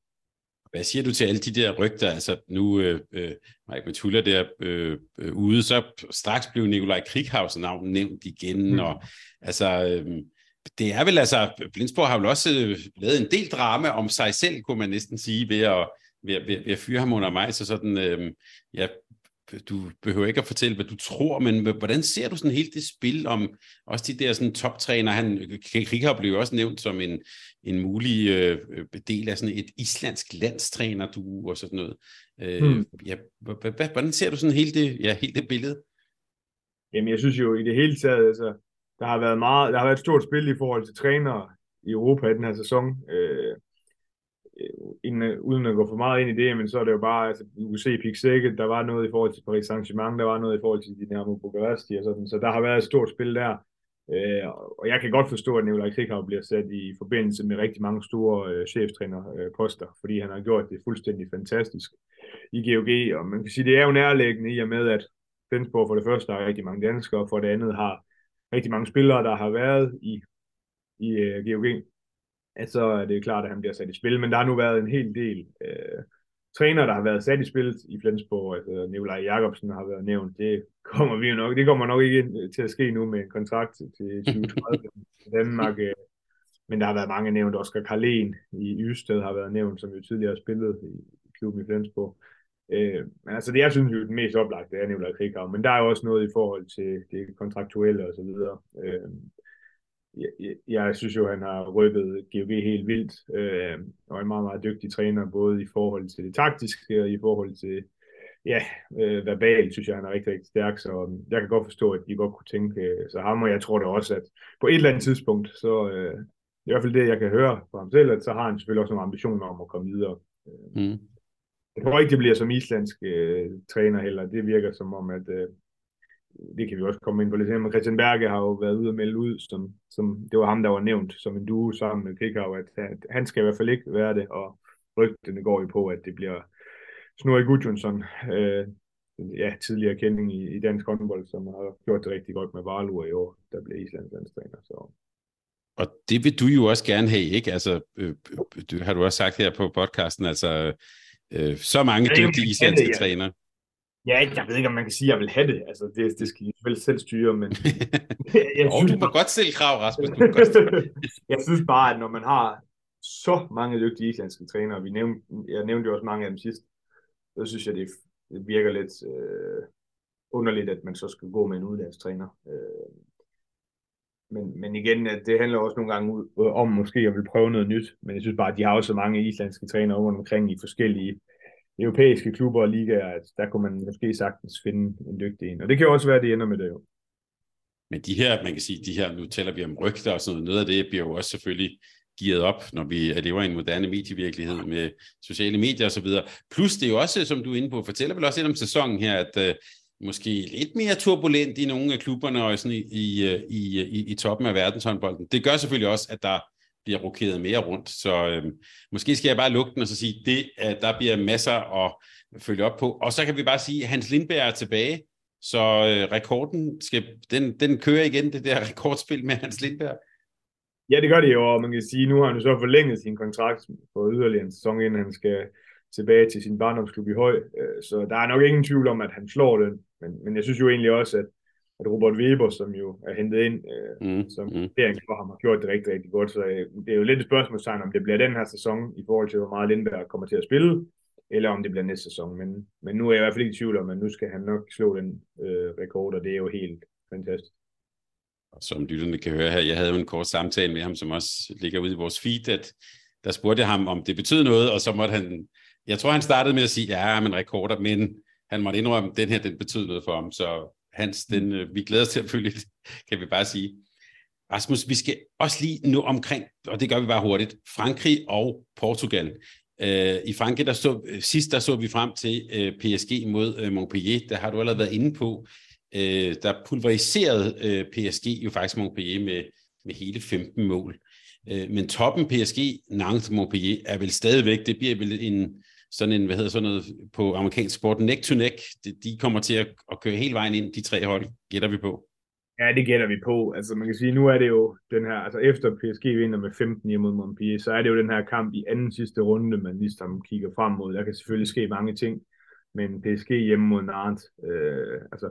Hvad siger du til alle de der rygter? Altså nu øh, øh, Mike Matulla der øh, øh, ude, så straks blev Nikolaj Krighausen navn nævnt igen, mm. og altså øh, det er vel altså, Blindsborg har vel også øh, lavet en del drama om sig selv, kunne man næsten sige, ved at, ved, ved, ved at fyre ham under mig, så sådan, øh, ja, du behøver ikke at fortælle, hvad du tror, men hvordan ser du sådan helt det spil om også de der sådan toptræner? Han, Krighav blev jo også nævnt som en, en mulig øh, del af sådan et islandsk landstræner, du og sådan noget. Øh, hmm. ja, hvordan ser du sådan helt det, ja, helt det billede? Jamen, jeg synes jo i det hele taget, altså, der har været meget, der har været et stort spil i forhold til trænere i Europa i den her sæson. Øh, Øh, inden, øh, uden at gå for meget ind i det, men så er det jo bare, altså, du kunne se i Sække, der var noget i forhold til Paris Saint-Germain, der var noget i forhold til Dinamo Bukarest og sådan, så der har været et stort spil der. Øh, og jeg kan godt forstå, at Nikolaj Krikau bliver sat i forbindelse med rigtig mange store øh, cheftrænerposter, øh, fordi han har gjort det fuldstændig fantastisk i GOG, og man kan sige, det er jo nærliggende i og med, at Flensborg for det første har rigtig mange danskere, og for det andet har rigtig mange spillere, der har været i, i øh, GOG, at så er det klart, at han bliver sat i spil. Men der har nu været en hel del uh, træner, der har været sat i spil i Flensborg. Altså Nikolaj Jakobsen har været nævnt. Det kommer vi jo nok, det kommer nok ikke ind til at ske nu med en kontrakt til 2030 <laughs> i Danmark. Uh, men der har været mange nævnt. Oscar Karlen i Ysted har været nævnt, som jo tidligere spillet i klubben i Flensborg. Øh, men altså det, jeg synes jo, den mest oplagte er Nikolaj Krikau, men der er jo også noget i forhold til det kontraktuelle og så videre. Øh, jeg, jeg synes jo, han har rykket GOG helt vildt, øh, og en meget, meget dygtig træner, både i forhold til det taktiske og i forhold til ja, øh, verbalt, synes jeg, han er rigtig, rigtig stærk, så jeg kan godt forstå, at de godt kunne tænke øh, så ham, og jeg tror det også, at på et eller andet tidspunkt, så øh, i hvert fald det, jeg kan høre fra ham selv, at så har han selvfølgelig også nogle ambitioner om at komme videre. Øh, mm. Jeg tror ikke, det bliver som islandsk øh, træner heller. Det virker som om, at øh, det kan vi også komme ind på lidt Men Christian Berge har jo været ude og melde ud, som, som det var ham, der var nævnt som en duo sammen med Kikau, at, at han skal i hvert fald ikke være det, og rygtene går jo på, at det bliver Snorri Gudjonsson, øh, ja, tidligere kending i, i dansk håndbold, som har gjort det rigtig godt med Varlur i år, der bliver Islands landstræner. Så. Og det vil du jo også gerne have, ikke? Altså, øh, øh du, har du også sagt her på podcasten, altså øh, så mange ja, dygtige islandske ja. trænere. Ja, jeg ved ikke, om man kan sige, at jeg vil have det. Altså, det, det skal I vel selv styre, men... <laughs> jeg oh, synes, du må godt stille krav, Rasmus. <laughs> Du godt jeg synes bare, at når man har så mange dygtige islandske trænere, vi nævnte, jeg nævnte jo også mange af dem sidst, så synes jeg, det, virker lidt øh, underligt, at man så skal gå med en udlandstræner. Øh, men, men igen, det handler også nogle gange om måske at vil prøve noget nyt. Men jeg synes bare, at de har også så mange islandske trænere rundt omkring i forskellige europæiske klubber og ligaer, at der kunne man måske sagtens finde en dygtig en. Og det kan jo også være, at det ender med det jo. Men de her, man kan sige, de her, nu taler vi om rygter og sådan noget, noget af det bliver jo også selvfølgelig gearet op, når vi lever i en moderne medievirkelighed med sociale medier og så videre. Plus det er jo også, som du er inde på, fortæller vel også lidt om sæsonen her, at uh, måske lidt mere turbulent i nogle af klubberne og sådan i, i, øh, i, i, i toppen af verdenshåndbolden. Det gør selvfølgelig også, at der bliver rokeret mere rundt. Så øh, måske skal jeg bare lukke den og så sige, det, at der bliver masser at følge op på. Og så kan vi bare sige, at Hans Lindberg er tilbage, så øh, rekorden, skal, den, den kører igen, det der <laughs> rekordspil med Hans Lindberg. Ja, det gør det jo, og man kan sige, nu har han jo så forlænget sin kontrakt på yderligere en sæson, inden han skal tilbage til sin barndomsklub i Høj. Øh, så der er nok ingen tvivl om, at han slår den. Men, men jeg synes jo egentlig også, at at Robert Weber, som jo er hentet ind øh, mm, som mm. for ham, har gjort det rigtig, rigtig godt. Så øh, det er jo lidt et spørgsmålstegn, om det bliver den her sæson, i forhold til, hvor meget Lindberg kommer til at spille, eller om det bliver næste sæson. Men, men nu er jeg i hvert fald ikke i tvivl om, at nu skal han nok slå den øh, rekord, og det er jo helt fantastisk. Som lytterne kan høre her, jeg havde jo en kort samtale med ham, som også ligger ude i vores feed, at der spurgte jeg ham, om det betød noget, og så måtte han, jeg tror han startede med at sige, ja, men rekorder, men han måtte indrømme, at den her, den betød noget for ham, så Hans, den, øh, vi glæder os til at følge det, <laughs> kan vi bare sige. Rasmus, vi skal også lige nu omkring, og det gør vi bare hurtigt, Frankrig og Portugal. Øh, I Frankrig, der så, øh, sidst der så vi frem til øh, PSG mod øh, Montpellier, der har du allerede været inde på, øh, der pulveriserede øh, PSG jo faktisk Montpellier med, med hele 15 mål. Øh, men toppen PSG, Nantes Montpellier, er vel stadigvæk, det bliver vel en, sådan en, hvad hedder sådan noget på amerikansk sport, neck to neck. De, de kommer til at, at køre hele vejen ind, de tre hold, gætter vi på. Ja, det gætter vi på. Altså man kan sige, nu er det jo den her, altså efter PSG vinder med 15 mod Montpellier, så er det jo den her kamp i anden sidste runde, man ligesom kigger frem mod. Der kan selvfølgelig ske mange ting, men PSG hjemme mod Nantes, øh, altså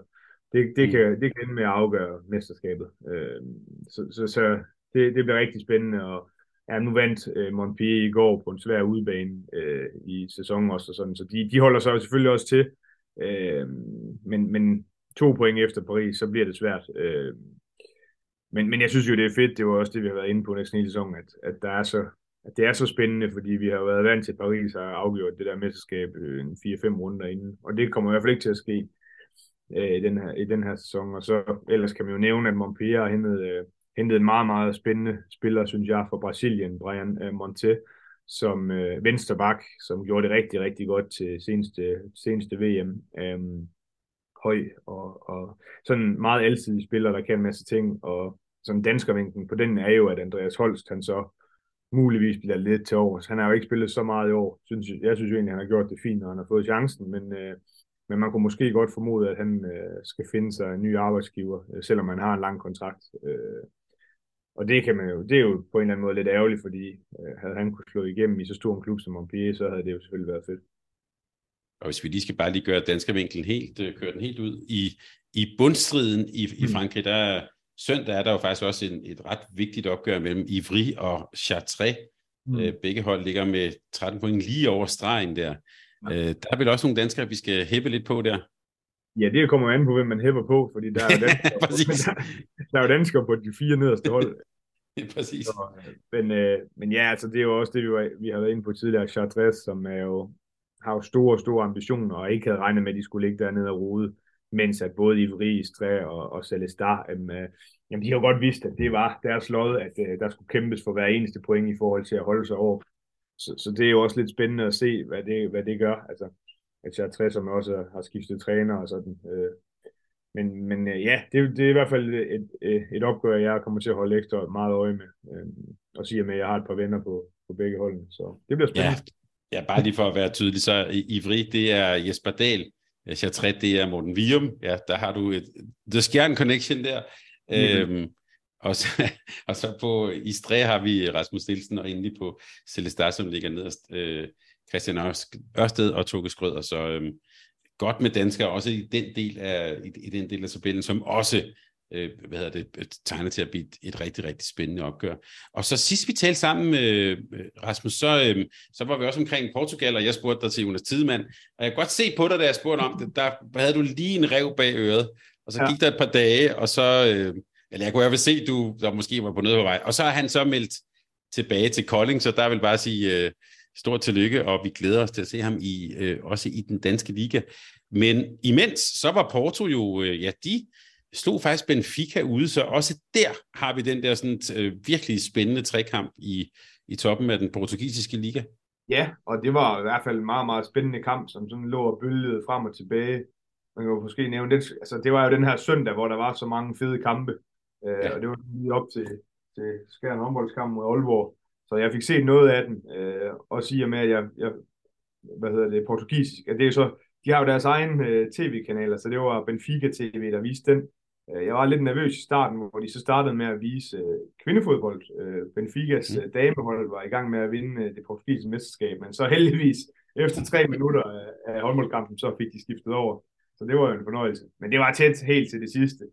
det, det, kan, det kan ende med at afgøre mesterskabet. Øh, så, så, så det, det bliver rigtig spændende, og Ja, nu vandt øh, Montpellier i går på en svær udbane øh, i sæsonen også, og sådan, så de, de holder sig selvfølgelig også til. Øh, men, men to point efter Paris, så bliver det svært. Øh, men, men jeg synes jo, det er fedt, det var også det, vi har været inde på næsten hele sæsonen, at, at, der er så, at det er så spændende, fordi vi har været vant til Paris og afgjort det der mesterskab øh, 4-5 runder inden, og det kommer i hvert fald ikke til at ske øh, i, den her, i den her sæson, og så ellers kan man jo nævne, at Montpellier har hentet øh, hentet en meget, meget spændende spiller, synes jeg, fra Brasilien, Brian øh, Monte, som øh, vensterbak, som gjorde det rigtig, rigtig godt til seneste, seneste VM. Øhm, høj og, og sådan meget alsidig spiller, der kan en masse ting, og sådan danskervinken på den er jo, at Andreas Holst, han så muligvis bliver lidt til over. Han har jo ikke spillet så meget i år. Synes, jeg synes jo egentlig, han har gjort det fint, når han har fået chancen, men, øh, men man kunne måske godt formode, at han øh, skal finde sig en ny arbejdsgiver, øh, selvom man har en lang kontrakt. Øh, og det, kan man jo, det er jo på en eller anden måde lidt ærgerligt, fordi øh, havde han kunne slå igennem i så stor en klub som Montpellier, så havde det jo selvfølgelig været fedt. Og hvis vi lige skal bare lige gøre vinklen helt, øh, køre den helt ud, i, i bundstriden i, i mm. Frankrig, der søndag er der jo faktisk også en, et ret vigtigt opgør mellem Ivry og Chartres. Mm. Øh, begge hold ligger med 13 point lige over stregen der. Øh, der er vel også nogle danskere, vi skal hæppe lidt på der. Ja, det kommer an på, hvem man hæpper på, fordi der er jo <laughs> danskere, der, der er jo danskere på de fire nederste hold. <laughs> ja, præcis. Så, men, øh, men ja, altså, det er jo også det, vi, var, vi har været inde på tidligere, Chartres, som er jo, har jo store, store ambitioner, og ikke havde regnet med, at de skulle ligge dernede og rode, mens at både Ivry, Stræ og, og Celestar, øh, jamen, de har godt vidst, at det var deres lod, at øh, der skulle kæmpes for hver eneste point i forhold til at holde sig over. Så, så det er jo også lidt spændende at se, hvad det, hvad det gør. Altså, at jeg er 60, som også har skiftet træner og sådan. Øh, men, men øh, ja, det, det er i hvert fald et, et, opgør, jeg kommer til at holde ekstra meget øje med. Øh, og sige med, at jeg har et par venner på, på begge holdene. Så det bliver spændende. Ja, ja bare lige for at være tydelig, så Ivri, det er Jesper Dahl. Chatret, det er Morten Vium. Ja, der har du et The Skjern Connection der. Mm-hmm. Øhm, og så, <laughs> og så på Istre har vi Rasmus Nielsen, og endelig på Celestar, som ligger nederst. Øh, Christian Ørsted og Toge Skrøder, så øhm, godt med danskere også i den del af, i, i den del af tabellen, som også øh, hvad hedder det, tegner til at blive et, et rigtig, rigtig spændende opgør. Og så sidst vi talte sammen med øh, Rasmus, så, øh, så var vi også omkring Portugal, og jeg spurgte dig til Jonas Tidemand, og jeg kan godt se på dig, da jeg spurgte om det, der havde du lige en rev bag øret, og så ja. gik der et par dage, og så, øh, eller jeg kunne i hvert fald se, du der måske var på noget på vej, og så har han så meldt tilbage til Kolding, så der vil bare sige, øh, stort tillykke, og vi glæder os til at se ham i øh, også i den danske liga. Men imens, så var Porto jo, øh, ja, de slog faktisk Benfica ude, så også der har vi den der sådan øh, virkelig spændende trekamp i, i toppen af den portugisiske liga. Ja, og det var i hvert fald en meget, meget spændende kamp, som sådan lå og bølgede frem og tilbage. Man kan jo måske nævne det, altså det var jo den her søndag, hvor der var så mange fede kampe, øh, ja. og det var lige op til, til Skjern håndboldskamp mod Aalborg, så jeg fik set noget af den, øh, også i og med, at jeg, jeg hvad hedder det, portugisisk, det er så, de har jo deres egen øh, tv-kanaler, så det var Benfica TV, der viste den. Øh, jeg var lidt nervøs i starten, hvor de så startede med at vise øh, kvindefodbold. Øh, Benficas mm. damehold var i gang med at vinde øh, det portugisiske mesterskab, men så heldigvis efter tre minutter af, af håndboldkampen, så fik de skiftet over. Så det var jo en fornøjelse. Men det var tæt helt til det sidste.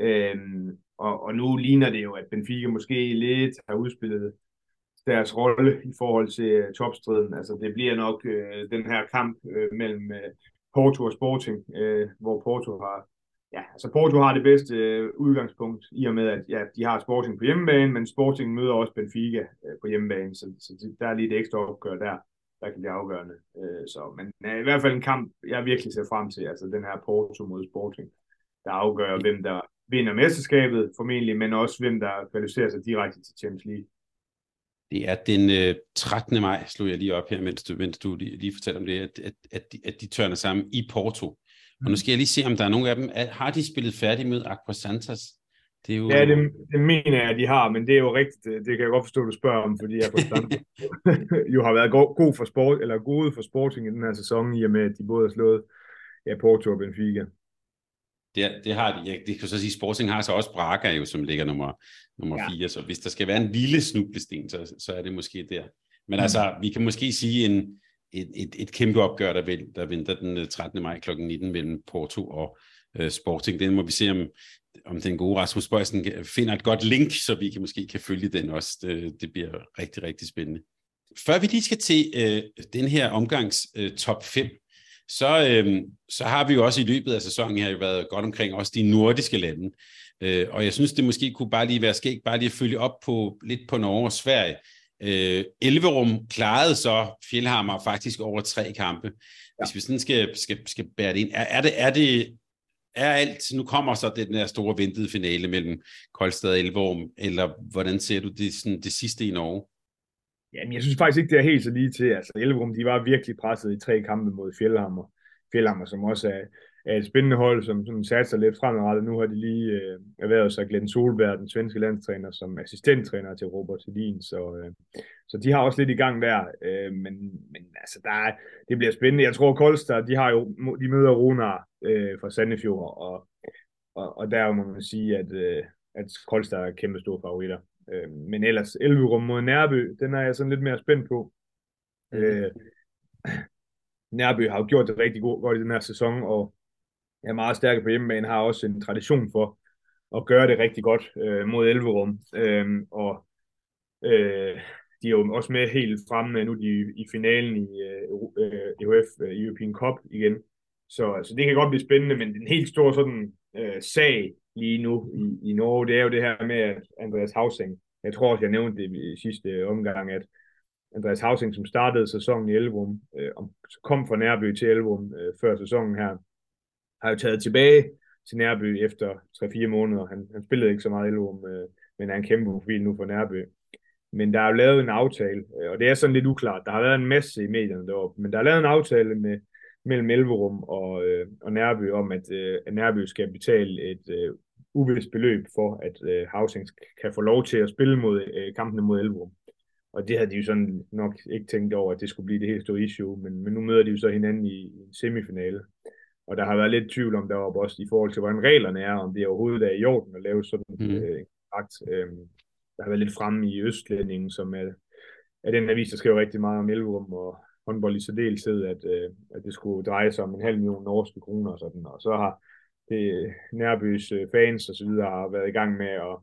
Øhm, og, og nu ligner det jo, at Benfica måske lidt har udspillet deres rolle i forhold til uh, topstriden. Altså det bliver nok uh, den her kamp uh, mellem uh, Porto og Sporting, uh, hvor Porto har ja, altså Porto har det bedste uh, udgangspunkt i og med, at ja, de har Sporting på hjemmebane, men Sporting møder også Benfica uh, på hjemmebane, så, så der er lige et ekstra opgør der, der kan blive afgørende. Uh, så, men uh, i hvert fald en kamp, jeg virkelig ser frem til, altså den her Porto mod Sporting, der afgør, hvem der vinder mesterskabet formentlig, men også hvem der kvalificerer sig direkte til Champions League. Det er den øh, 13. maj, slog jeg lige op her, mens du, mens du lige, lige fortalte om det, at, at, at, de, at de tørner sammen i Porto. Og nu skal jeg lige se, om der er nogen af dem. Har de spillet færdigt med Aqua Santos? Det er jo... Ja, det, det mener jeg, at de har, men det er jo rigtigt. Det kan jeg godt forstå, at du spørger om, fordi Santos <laughs> jo har været god, god for sport, eller gode for Sporting i den her sæson, i og med, at de både har slået ja, Porto og Benfica. Det, det har de. Ja, det kan så sige, Sporting har så også Braga jo, som ligger nummer, nummer ja. fire, så hvis der skal være en lille snublesten, så, så er det måske der. Men mm. altså, vi kan måske sige en, et, et, et kæmpe opgør, der, vil, der venter den 13. Øh, maj kl. 19 mellem Porto og uh, Sporting. Den må vi se, om, om den gode Rasmus Bøjsen finder et godt link, så vi kan måske kan følge den også. Det, det bliver rigtig, rigtig spændende. Før vi lige skal til uh, den her omgangs uh, top 5, så, øhm, så har vi jo også i løbet af sæsonen her jo været godt omkring også de nordiske lande. Øh, og jeg synes, det måske kunne bare lige være skægt, bare lige at følge op på lidt på Norge og Sverige. Øh, Elverum klarede så Fjellhammer faktisk over tre kampe. Ja. Hvis vi sådan skal, skal, skal bære det ind, er, er, det, er det er alt, nu kommer så den der store ventede finale mellem Koldstad og Elverum, eller hvordan ser du det, sådan, det sidste i Norge? Jamen, jeg synes faktisk ikke, det er helt så lige til. Altså, Elverum, de var virkelig presset i tre kampe mod Fjellhammer. Fjellhammer, som også er, er et spændende hold, som, som satser lidt fremadrettet. Nu har de lige øh, erhvervet sig Glenn Solberg, den svenske landstræner, som assistenttræner til Robert Hedin. Så, øh, så de har også lidt i gang der. Øh, men, men altså, der er, det bliver spændende. Jeg tror, Kolstad, de har jo, de møder Runar øh, fra Sandefjord, og, og, og der må man sige, at, øh, at Kolstad er kæmpe store favoritter. Øh, men ellers Elverum mod Nærby, den er jeg sådan lidt mere spændt på. Mm. Øh, <laughs> Nærby har jo gjort det rigtig godt i den her sæson, og er meget stærke på hjemmebane, har også en tradition for at gøre det rigtig godt øh, mod Elverum. Øh, og øh, de er jo også med helt fremme nu de, i finalen i øh, EUF, øh, European Cup igen. Så altså, det kan godt blive spændende, men den helt store sådan øh, sag lige nu i, i Norge, det er jo det her med, at Andreas Hausing, jeg tror også, jeg nævnte det i sidste omgang, at Andreas Hausing, som startede sæsonen i Elverum, øh, kom fra Nærby til Elverum øh, før sæsonen her, har jo taget tilbage til Nærby efter 3-4 måneder. Han, han spillede ikke så meget Elverum, øh, men er en kæmpe profil nu for Nærby. Men der er jo lavet en aftale, øh, og det er sådan lidt uklart. Der har været en masse i medierne deroppe, men der er lavet en aftale med, mellem Elverum og, øh, og Nærby om, at, øh, at Nærby skal betale et øh, uvist beløb for, at øh, Housing kan få lov til at spille mod øh, kampene mod Elverum. Og det havde de jo sådan nok ikke tænkt over, at det skulle blive det helt store issue, men, men nu møder de jo så hinanden i, i en semifinale. Og der har været lidt tvivl om deroppe også i forhold til, hvordan reglerne er, om det overhovedet er i orden at lave sådan mm. øh, en kontrakt. Øhm, der har været lidt fremme i Østlændingen, som er, er den avis, der skriver rigtig meget om Elverum og håndbold i særdeleshed, at, øh, at det skulle dreje sig om en halv million norske kroner og sådan. Og så har det øh, Nærbys øh, fans og så videre har været i gang med at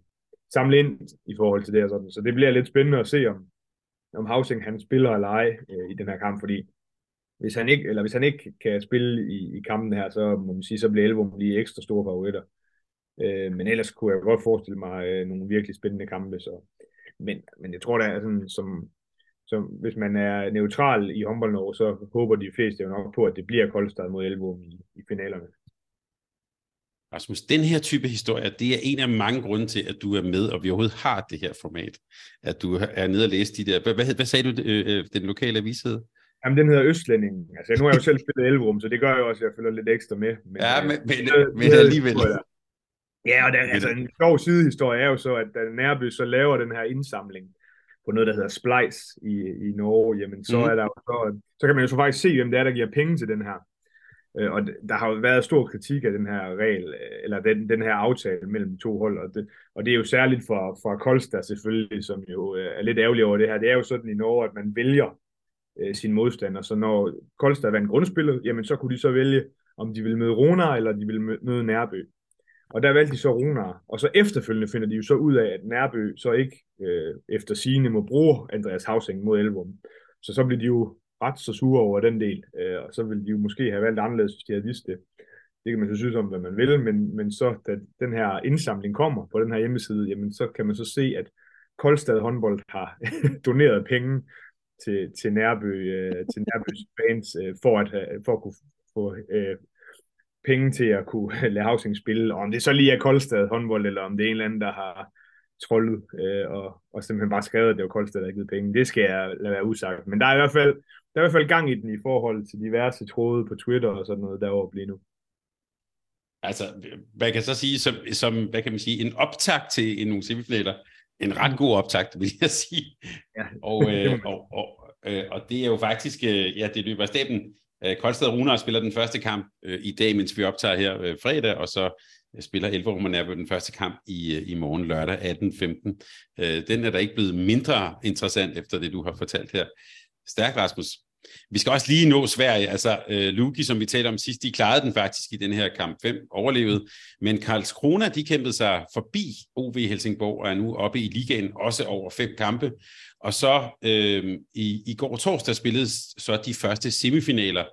samle ind i forhold til det og sådan. Så det bliver lidt spændende at se, om, om Housing han spiller eller ej øh, i den her kamp, fordi hvis han ikke, eller hvis han ikke kan spille i, i kampen her, så må man sige, så bliver Elvum lige ekstra store favoritter. Øh, men ellers kunne jeg godt forestille mig øh, nogle virkelig spændende kampe. Så. Men, men jeg tror, der er sådan, som, som hvis man er neutral i håndbold så håber de fleste jo nok på, at det bliver Koldstad mod Elvum i, i finalerne. Rasmus, den her type historie, det er en af mange grunde til, at du er med, og vi overhovedet har det her format. At du er nede og læse de der... Hvad, hvad, sagde du, øh, øh, den lokale avis hed? Jamen, den hedder Østlændingen. Altså, nu har jeg jo selv spillet Elverum, så det gør jo også, at jeg følger lidt ekstra med. Men, ja, men, men, det, men alligevel. Ja, og der, altså, en sjov sidehistorie er jo så, at Nærby så laver den her indsamling på noget, der hedder Splice i, i Norge, jamen så mm. er der jo så, så kan man jo så faktisk se, hvem det er, der giver penge til den her. Øh, og der har jo været stor kritik af den her regel, øh, eller den, den her aftale mellem de to hold, og det, og det er jo særligt for, for Kolstad selvfølgelig, som jo øh, er lidt ærgerlig over det her. Det er jo sådan i Norge, at man vælger øh, sin modstander, så når Kolstad vandt grundspillet, jamen så kunne de så vælge, om de ville møde Rona, eller de ville møde Nærby. Og der valgte de så Runar, og så efterfølgende finder de jo så ud af, at Nærbø så ikke øh, efter sigende må bruge Andreas Havsing mod Elvum. Så så bliver de jo ret så sure over den del, øh, og så ville de jo måske have valgt anderledes, hvis de havde vidst det. Det kan man så synes om, hvad man vil, men, men så da den her indsamling kommer på den her hjemmeside, jamen så kan man så se, at Koldstad håndbold har <laughs> doneret penge til, til Nærby, øh, til Nærbys fans, øh, for, at, øh, for at kunne få øh, penge til at kunne <laughs> lade Havsing spille, og om det så lige er Koldstad håndbold, eller om det er en eller anden, der har trollet, øh, og, og simpelthen bare skrevet, at det var Koldstad, der givet penge. Det skal jeg lade være usagt. Men der er i hvert fald, der er i hvert fald gang i den i forhold til diverse tråde på Twitter og sådan noget derovre lige nu. Altså, man kan så sige, som, som hvad kan man sige, en optakt til en nogle semifinaler, en ret god optakt, vil jeg sige. Ja. Og, <laughs> øh, og, og, øh, og det er jo faktisk, øh, ja, det løber af staben. Øh, Koldstad Runar spiller den første kamp øh, i dag, mens vi optager her øh, fredag, og så øh, spiller Elverum og Nærbø den første kamp i, øh, i morgen lørdag 18.15. Øh, den er da ikke blevet mindre interessant efter det, du har fortalt her. Stærk, Rasmus. Vi skal også lige nå Sverige. Altså, øh, Luki, som vi talte om sidst, de klarede den faktisk i den her kamp 5, overlevede. Men Karlskrona, de kæmpede sig forbi OV Helsingborg og er nu oppe i ligaen, også over fem kampe. Og så øh, i, i går torsdag spillede så de første semifinaler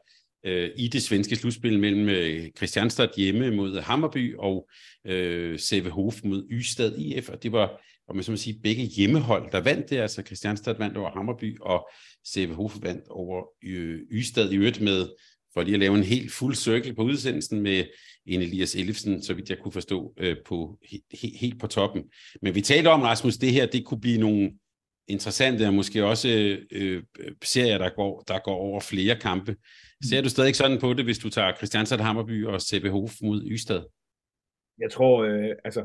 øh, i det svenske slutspil mellem øh, Christianstad hjemme mod Hammerby og øh, Sevehof mod Ystad IF, og det var om man så må sige, begge hjemmehold, der vandt det, altså Christianstad vandt over Hammerby, og Sevehof vandt over øh, Ystad i øvrigt med, for lige at lave en helt fuld cirkel på udsendelsen med en Elias Ellefsen, så vidt jeg kunne forstå, øh, på, he, helt på toppen. Men vi talte om, Rasmus, det her, det kunne blive nogle interessante, og måske også øh, øh, serier, der går, der går over flere kampe. Ser du stadig sådan på det, hvis du tager Christiansand Hammerby og Hof mod Ystad? Jeg tror, øh, altså,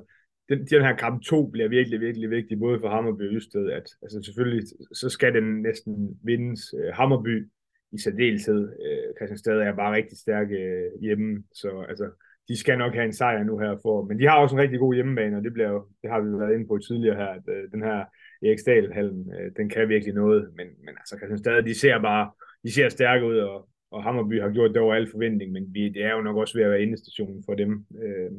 den, den her kamp 2 bliver virkelig, virkelig vigtig, både for Hammerby og Ystad. At, altså selvfølgelig, så skal den næsten vindes. Øh, Hammerby i særdeleshed. Øh, Christianstad er bare rigtig stærke øh, hjemme, så altså, de skal nok have en sejr nu her for. Men de har også en rigtig god hjemmebane, og det, bliver jo, det har vi været inde på tidligere her, at øh, den her Eriksdal-hallen, øh, den kan virkelig noget. Men, men altså Christianstad, de ser bare, de ser stærke ud, og og Hammerby har gjort det over al forventning, men vi, det er jo nok også ved at være endestationen for dem. Øh,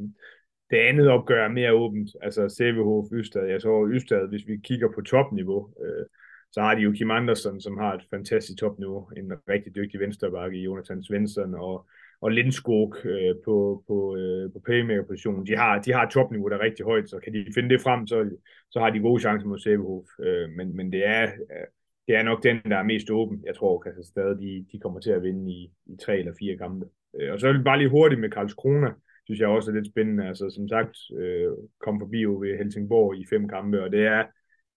det andet opgør er mere åbent, altså Sæbehof, Ystad. Jeg så Ystad, hvis vi kigger på topniveau, øh, så har de jo Kim Andersen, som har et fantastisk topniveau, en rigtig dygtig venstrebakke i Jonathan Svensson, og, og Lindskog øh, på, på, øh, på playmaker-positionen. De har, de har topniveau, der er rigtig højt, så kan de finde det frem, så, så har de gode chancer mod Sæbehof. Øh, men, men det er, øh, det er nok den, der er mest åben. Jeg tror, at stadig de, de kommer til at vinde i, i tre eller fire kampe. Øh, og så er det bare lige hurtigt med Karlskrona, synes jeg også er lidt spændende. Altså, som sagt, øh, kom forbi jo ved Helsingborg i fem kampe, og det er,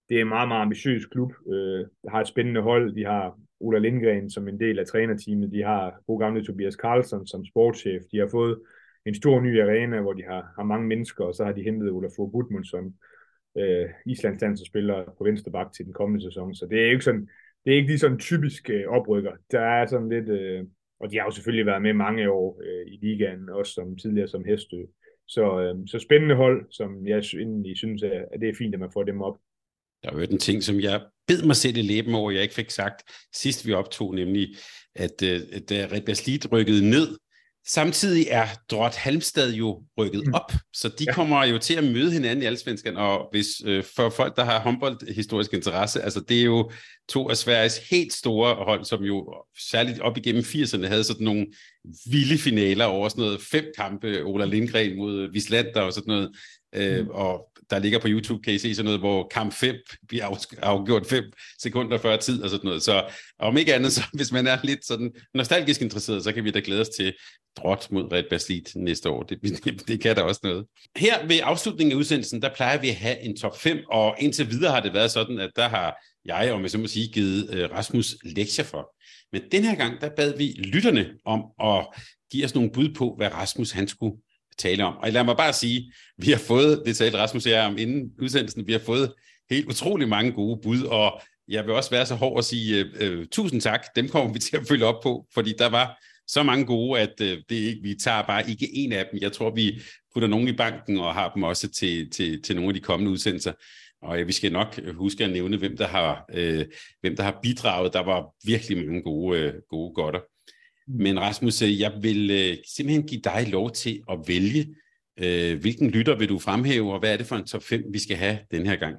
det er en meget, meget ambitiøs klub. Øh, der har et spændende hold. De har Ola Lindgren som en del af trænerteamet. De har god gamle Tobias Karlsson som sportschef. De har fået en stor ny arena, hvor de har, har mange mennesker, og så har de hentet Olafur Gudmundsson, øh, Islands landsholdsspiller på venstre bak til den kommende sæson. Så det er ikke sådan, det er ikke lige sådan typisk øh, oprykker. Der er sådan lidt, øh, og de har jo selvfølgelig været med mange år øh, i ligaen, også som tidligere som Hestø. Så, øh, så spændende hold, som jeg egentlig synes, at det er fint, at man får dem op. Der er jo en ting, som jeg bed mig selv i læben over, jeg ikke fik sagt sidst vi optog, nemlig at øh, da Red Slidt rykkede ned, Samtidig er Drot Halmstad jo rykket mm. op, så de ja. kommer jo til at møde hinanden i Allsvenskan, og hvis øh, for folk, der har håndbold historisk interesse, altså det er jo to af Sveriges helt store hold, som jo særligt op igennem 80'erne havde sådan nogle vilde finaler over sådan noget fem kampe, Ola Lindgren mod Vislander og sådan noget, øh, mm. og der ligger på YouTube, kan I se sådan noget, hvor kamp 5 bliver afgjort 5 sekunder før tid og sådan noget. Så om ikke andet, <laughs> så hvis man er lidt sådan nostalgisk interesseret, så kan vi da glæde os til drot mod Red Baslit næste år. Det, <laughs> det, det kan da også noget. Her ved afslutningen af udsendelsen, der plejer vi at have en top 5, og indtil videre har det været sådan, at der har jeg, om jeg så må sige, givet øh, Rasmus lektier for. Men den her gang, der bad vi lytterne om at give os nogle bud på, hvad Rasmus han skulle tale om. Og lad mig bare sige, vi har fået, det talte Rasmus og jeg om inden udsendelsen, vi har fået helt utrolig mange gode bud, og jeg vil også være så hård at sige øh, øh tusind tak. Dem kommer vi til at følge op på, fordi der var så mange gode, at øh, det ikke, vi tager bare ikke en af dem. Jeg tror, vi putter nogen i banken og har dem også til, til, til nogle af de kommende udsendelser. Og øh, vi skal nok huske at nævne, hvem der har, øh, hvem der har bidraget. Der var virkelig mange gode, øh, gode godter. Mm. Men Rasmus, øh, jeg vil øh, simpelthen give dig lov til at vælge Øh, hvilken lytter vil du fremhæve, og hvad er det for en top 5, vi skal have den her gang?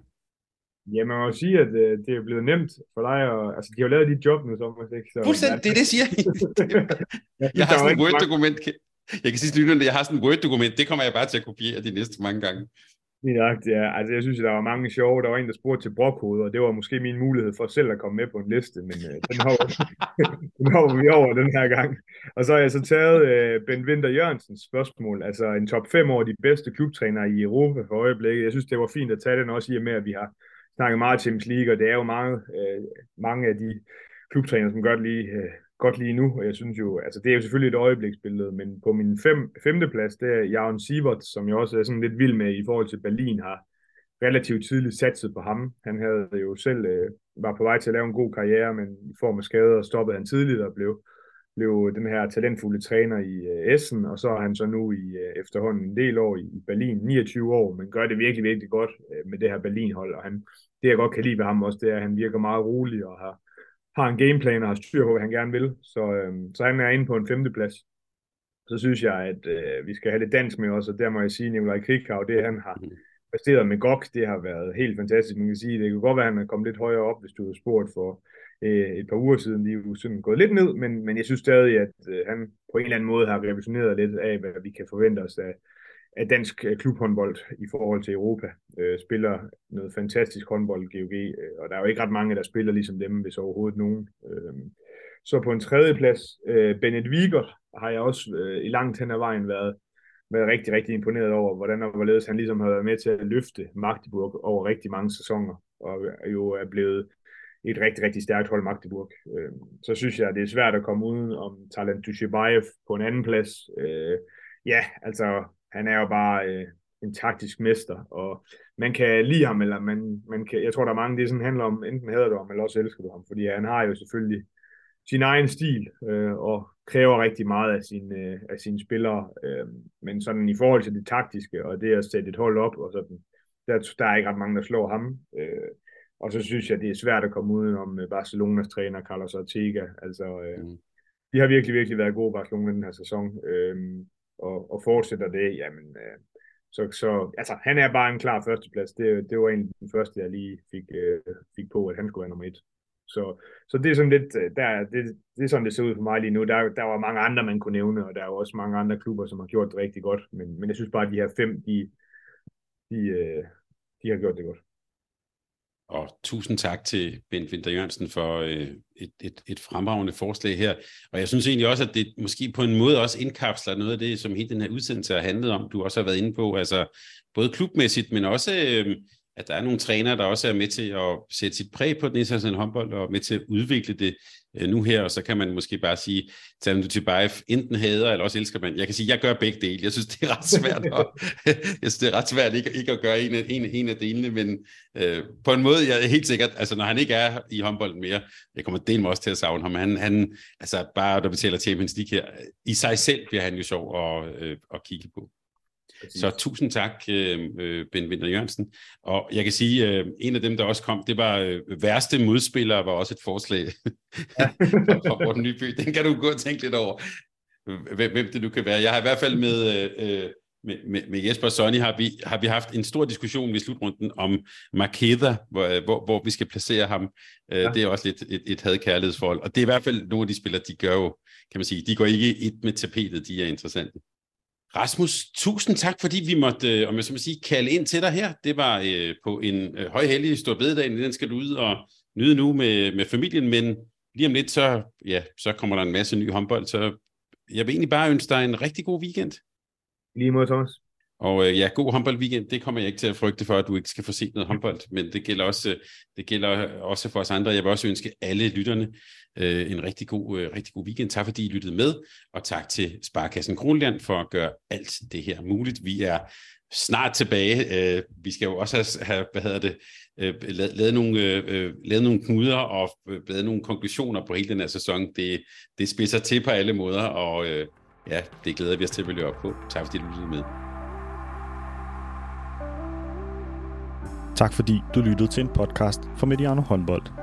Ja, man må jo sige, at øh, det er blevet nemt for dig. Og, altså, de har jo lavet dit job nu, så ikke? Så, Fuldstændig, det er det, siger jeg. <laughs> jeg har sådan et Word-dokument. Jeg kan sige til lytterne, at jeg har sådan et Word-dokument. Det kommer jeg bare til at kopiere de næste mange gange. Ja, ja. Altså, jeg synes, der var mange sjove. Der var en, der spurgte til brokode, og det var måske min mulighed for selv at komme med på en liste, men øh, den, hopper, <laughs> den hopper vi over den her gang. Og så har jeg så taget øh, Ben Winter Jørgensens spørgsmål, altså en top 5 over de bedste klubtrænere i Europa for øjeblikket. Jeg synes, det var fint at tage den også i og med, at vi har snakket meget Champions League, og det er jo mange, øh, mange af de klubtrænere, som godt lige, øh, godt lige nu, og jeg synes jo, altså det er jo selvfølgelig et øjebliksbillede, men på min fem, femte plads, det er Jaron Sievert, som jeg også er sådan lidt vild med i forhold til Berlin, har relativt tidligt satset på ham. Han havde jo selv, øh, var på vej til at lave en god karriere, men i form af skader stoppede han tidligt og blev blev den her talentfulde træner i øh, Essen, og så er han så nu i øh, efterhånden en del år i Berlin, 29 år, men gør det virkelig, virkelig godt øh, med det her Berlin-hold, og han, det jeg godt kan lide ved ham også, det er, at han virker meget rolig og har, har en gameplan og har styr på, hvad han gerne vil, så, uh, så han er inde på en femteplads. Så synes jeg, at uh, vi skal have lidt dansk med os, og der må jeg sige, Nikolaj Krighav, det han har præsteret med GOG, det har været helt fantastisk. Man kan sige, det kan godt være, at han er kommet lidt højere op, hvis du har spurgt for øh, et par uger siden. De er jo sådan gået lidt ned, men, men jeg synes stadig, at øh, han på en eller anden måde har revolutioneret lidt af, hvad vi kan forvente os af, af dansk øh, klubhåndbold i forhold til Europa. Øh, spiller noget fantastisk håndbold, GOG, øh, og der er jo ikke ret mange, der spiller ligesom dem, hvis overhovedet nogen. Øh, så på en tredje plads, øh, Bennett Wieger har jeg også øh, i langt hen ad vejen været, været rigtig, rigtig imponeret over, hvordan og hvorledes han ligesom har været med til at løfte Magdeburg over rigtig mange sæsoner, og jo er blevet et rigtig, rigtig stærkt hold Magdeburg. Øh, så synes jeg, det er svært at komme uden om Talent Dushibayev på en anden plads. Øh, ja, altså, han er jo bare øh, en taktisk mester, og man kan lide ham, eller man, man kan, jeg tror, der er mange, det sådan handler om, enten hader du ham, eller også elsker du ham, fordi han har jo selvfølgelig sin egen stil, øh, og kræver rigtig meget af, sin, øh, af sine spillere, øh, men sådan i forhold til det taktiske, og det at sætte et hold op, og sådan, der, der er ikke ret mange, der slår ham. Øh, og så synes jeg, det er svært at komme ud om øh, Barcelonas træner, Carlos Ortega. Altså, øh, mm. de har virkelig, virkelig været gode Barcelona den her sæson. Øh, og, og fortsætter det, jamen, øh, så, så altså, han er bare en klar førsteplads. Det, det var egentlig den første, jeg lige fik, øh, fik på, at han skulle være nummer et. Så, så det er sådan lidt, øh, der, det, det er sådan, det ser ud for mig lige nu. Der, der var mange andre, man kunne nævne, og der er jo også mange andre klubber, som har gjort det rigtig godt. Men, men jeg synes bare, at de her fem, de, de, øh, de har gjort det godt. Og tusind tak til Bent Winter Jørgensen for øh, et, et, et fremragende forslag her. Og jeg synes egentlig også, at det måske på en måde også indkapsler noget af det, som hele den her udsendelse har handlet om. Du også har været inde på, altså både klubmæssigt, men også øh, at der er nogle trænere, der også er med til at sætte sit præg på den internationale håndbold, og med til at udvikle det øh, nu her, og så kan man måske bare sige, Talon Dutibayev enten hader, eller også elsker man. Jeg kan sige, jeg gør begge dele. Jeg synes, det er ret svært at, <laughs> jeg synes, det er ret svært ikke, ikke at gøre en af, en, en af delene, men øh, på en måde, jeg er helt sikkert, altså når han ikke er i håndbolden mere, jeg kommer del også til at savne ham, han, han altså bare, der betaler Champions League her, i sig selv bliver han jo sjov at, øh, at kigge på. Så tusind tak, øh, øh, Ben Winter Jørgensen. Og jeg kan sige, øh, en af dem, der også kom, det var værste modspiller, var også et forslag ja. <laughs> fra Morten Nyby. Den kan du gå og tænke lidt over, hvem det nu kan være. Jeg har i hvert fald med... med, med, med Jesper og Sonny har vi, har vi haft en stor diskussion i slutrunden om Markeda, hvor, hvor, hvor vi skal placere ham. Ja. Det er også lidt et, et hadkærlighedsforhold. Og det er i hvert fald nogle af de spillere, de gør jo, kan man sige, de går ikke et med tapetet, de er interessante. Rasmus, tusind tak, fordi vi måtte, øh, om jeg så må sige, kalde ind til dig her. Det var øh, på en øh, højhellig stor bededag, den skal du ud og nyde nu med, med familien, men lige om lidt, så, ja, så kommer der en masse ny håndbold, så jeg vil egentlig bare ønske dig en rigtig god weekend. Lige mod Thomas. Og øh, ja, god håndboldweekend, det kommer jeg ikke til at frygte for, at du ikke skal få set noget håndbold, men det gælder også, det gælder også for os andre. Jeg vil også ønske alle lytterne øh, en rigtig god, øh, rigtig god weekend. Tak fordi I lyttede med, og tak til Sparkassen Kronland for at gøre alt det her muligt. Vi er snart tilbage. Øh, vi skal jo også have, have hvad hedder det, øh, lavet, lavet, nogle, øh, øh, lavet nogle knuder og øh, lavet nogle konklusioner på hele den her sæson. Det, det spidser til på alle måder, og øh, ja, det glæder vi os til at følge op på. Tak fordi du lyttede med. Tak fordi du lyttede til en podcast fra Mediano Håndbold.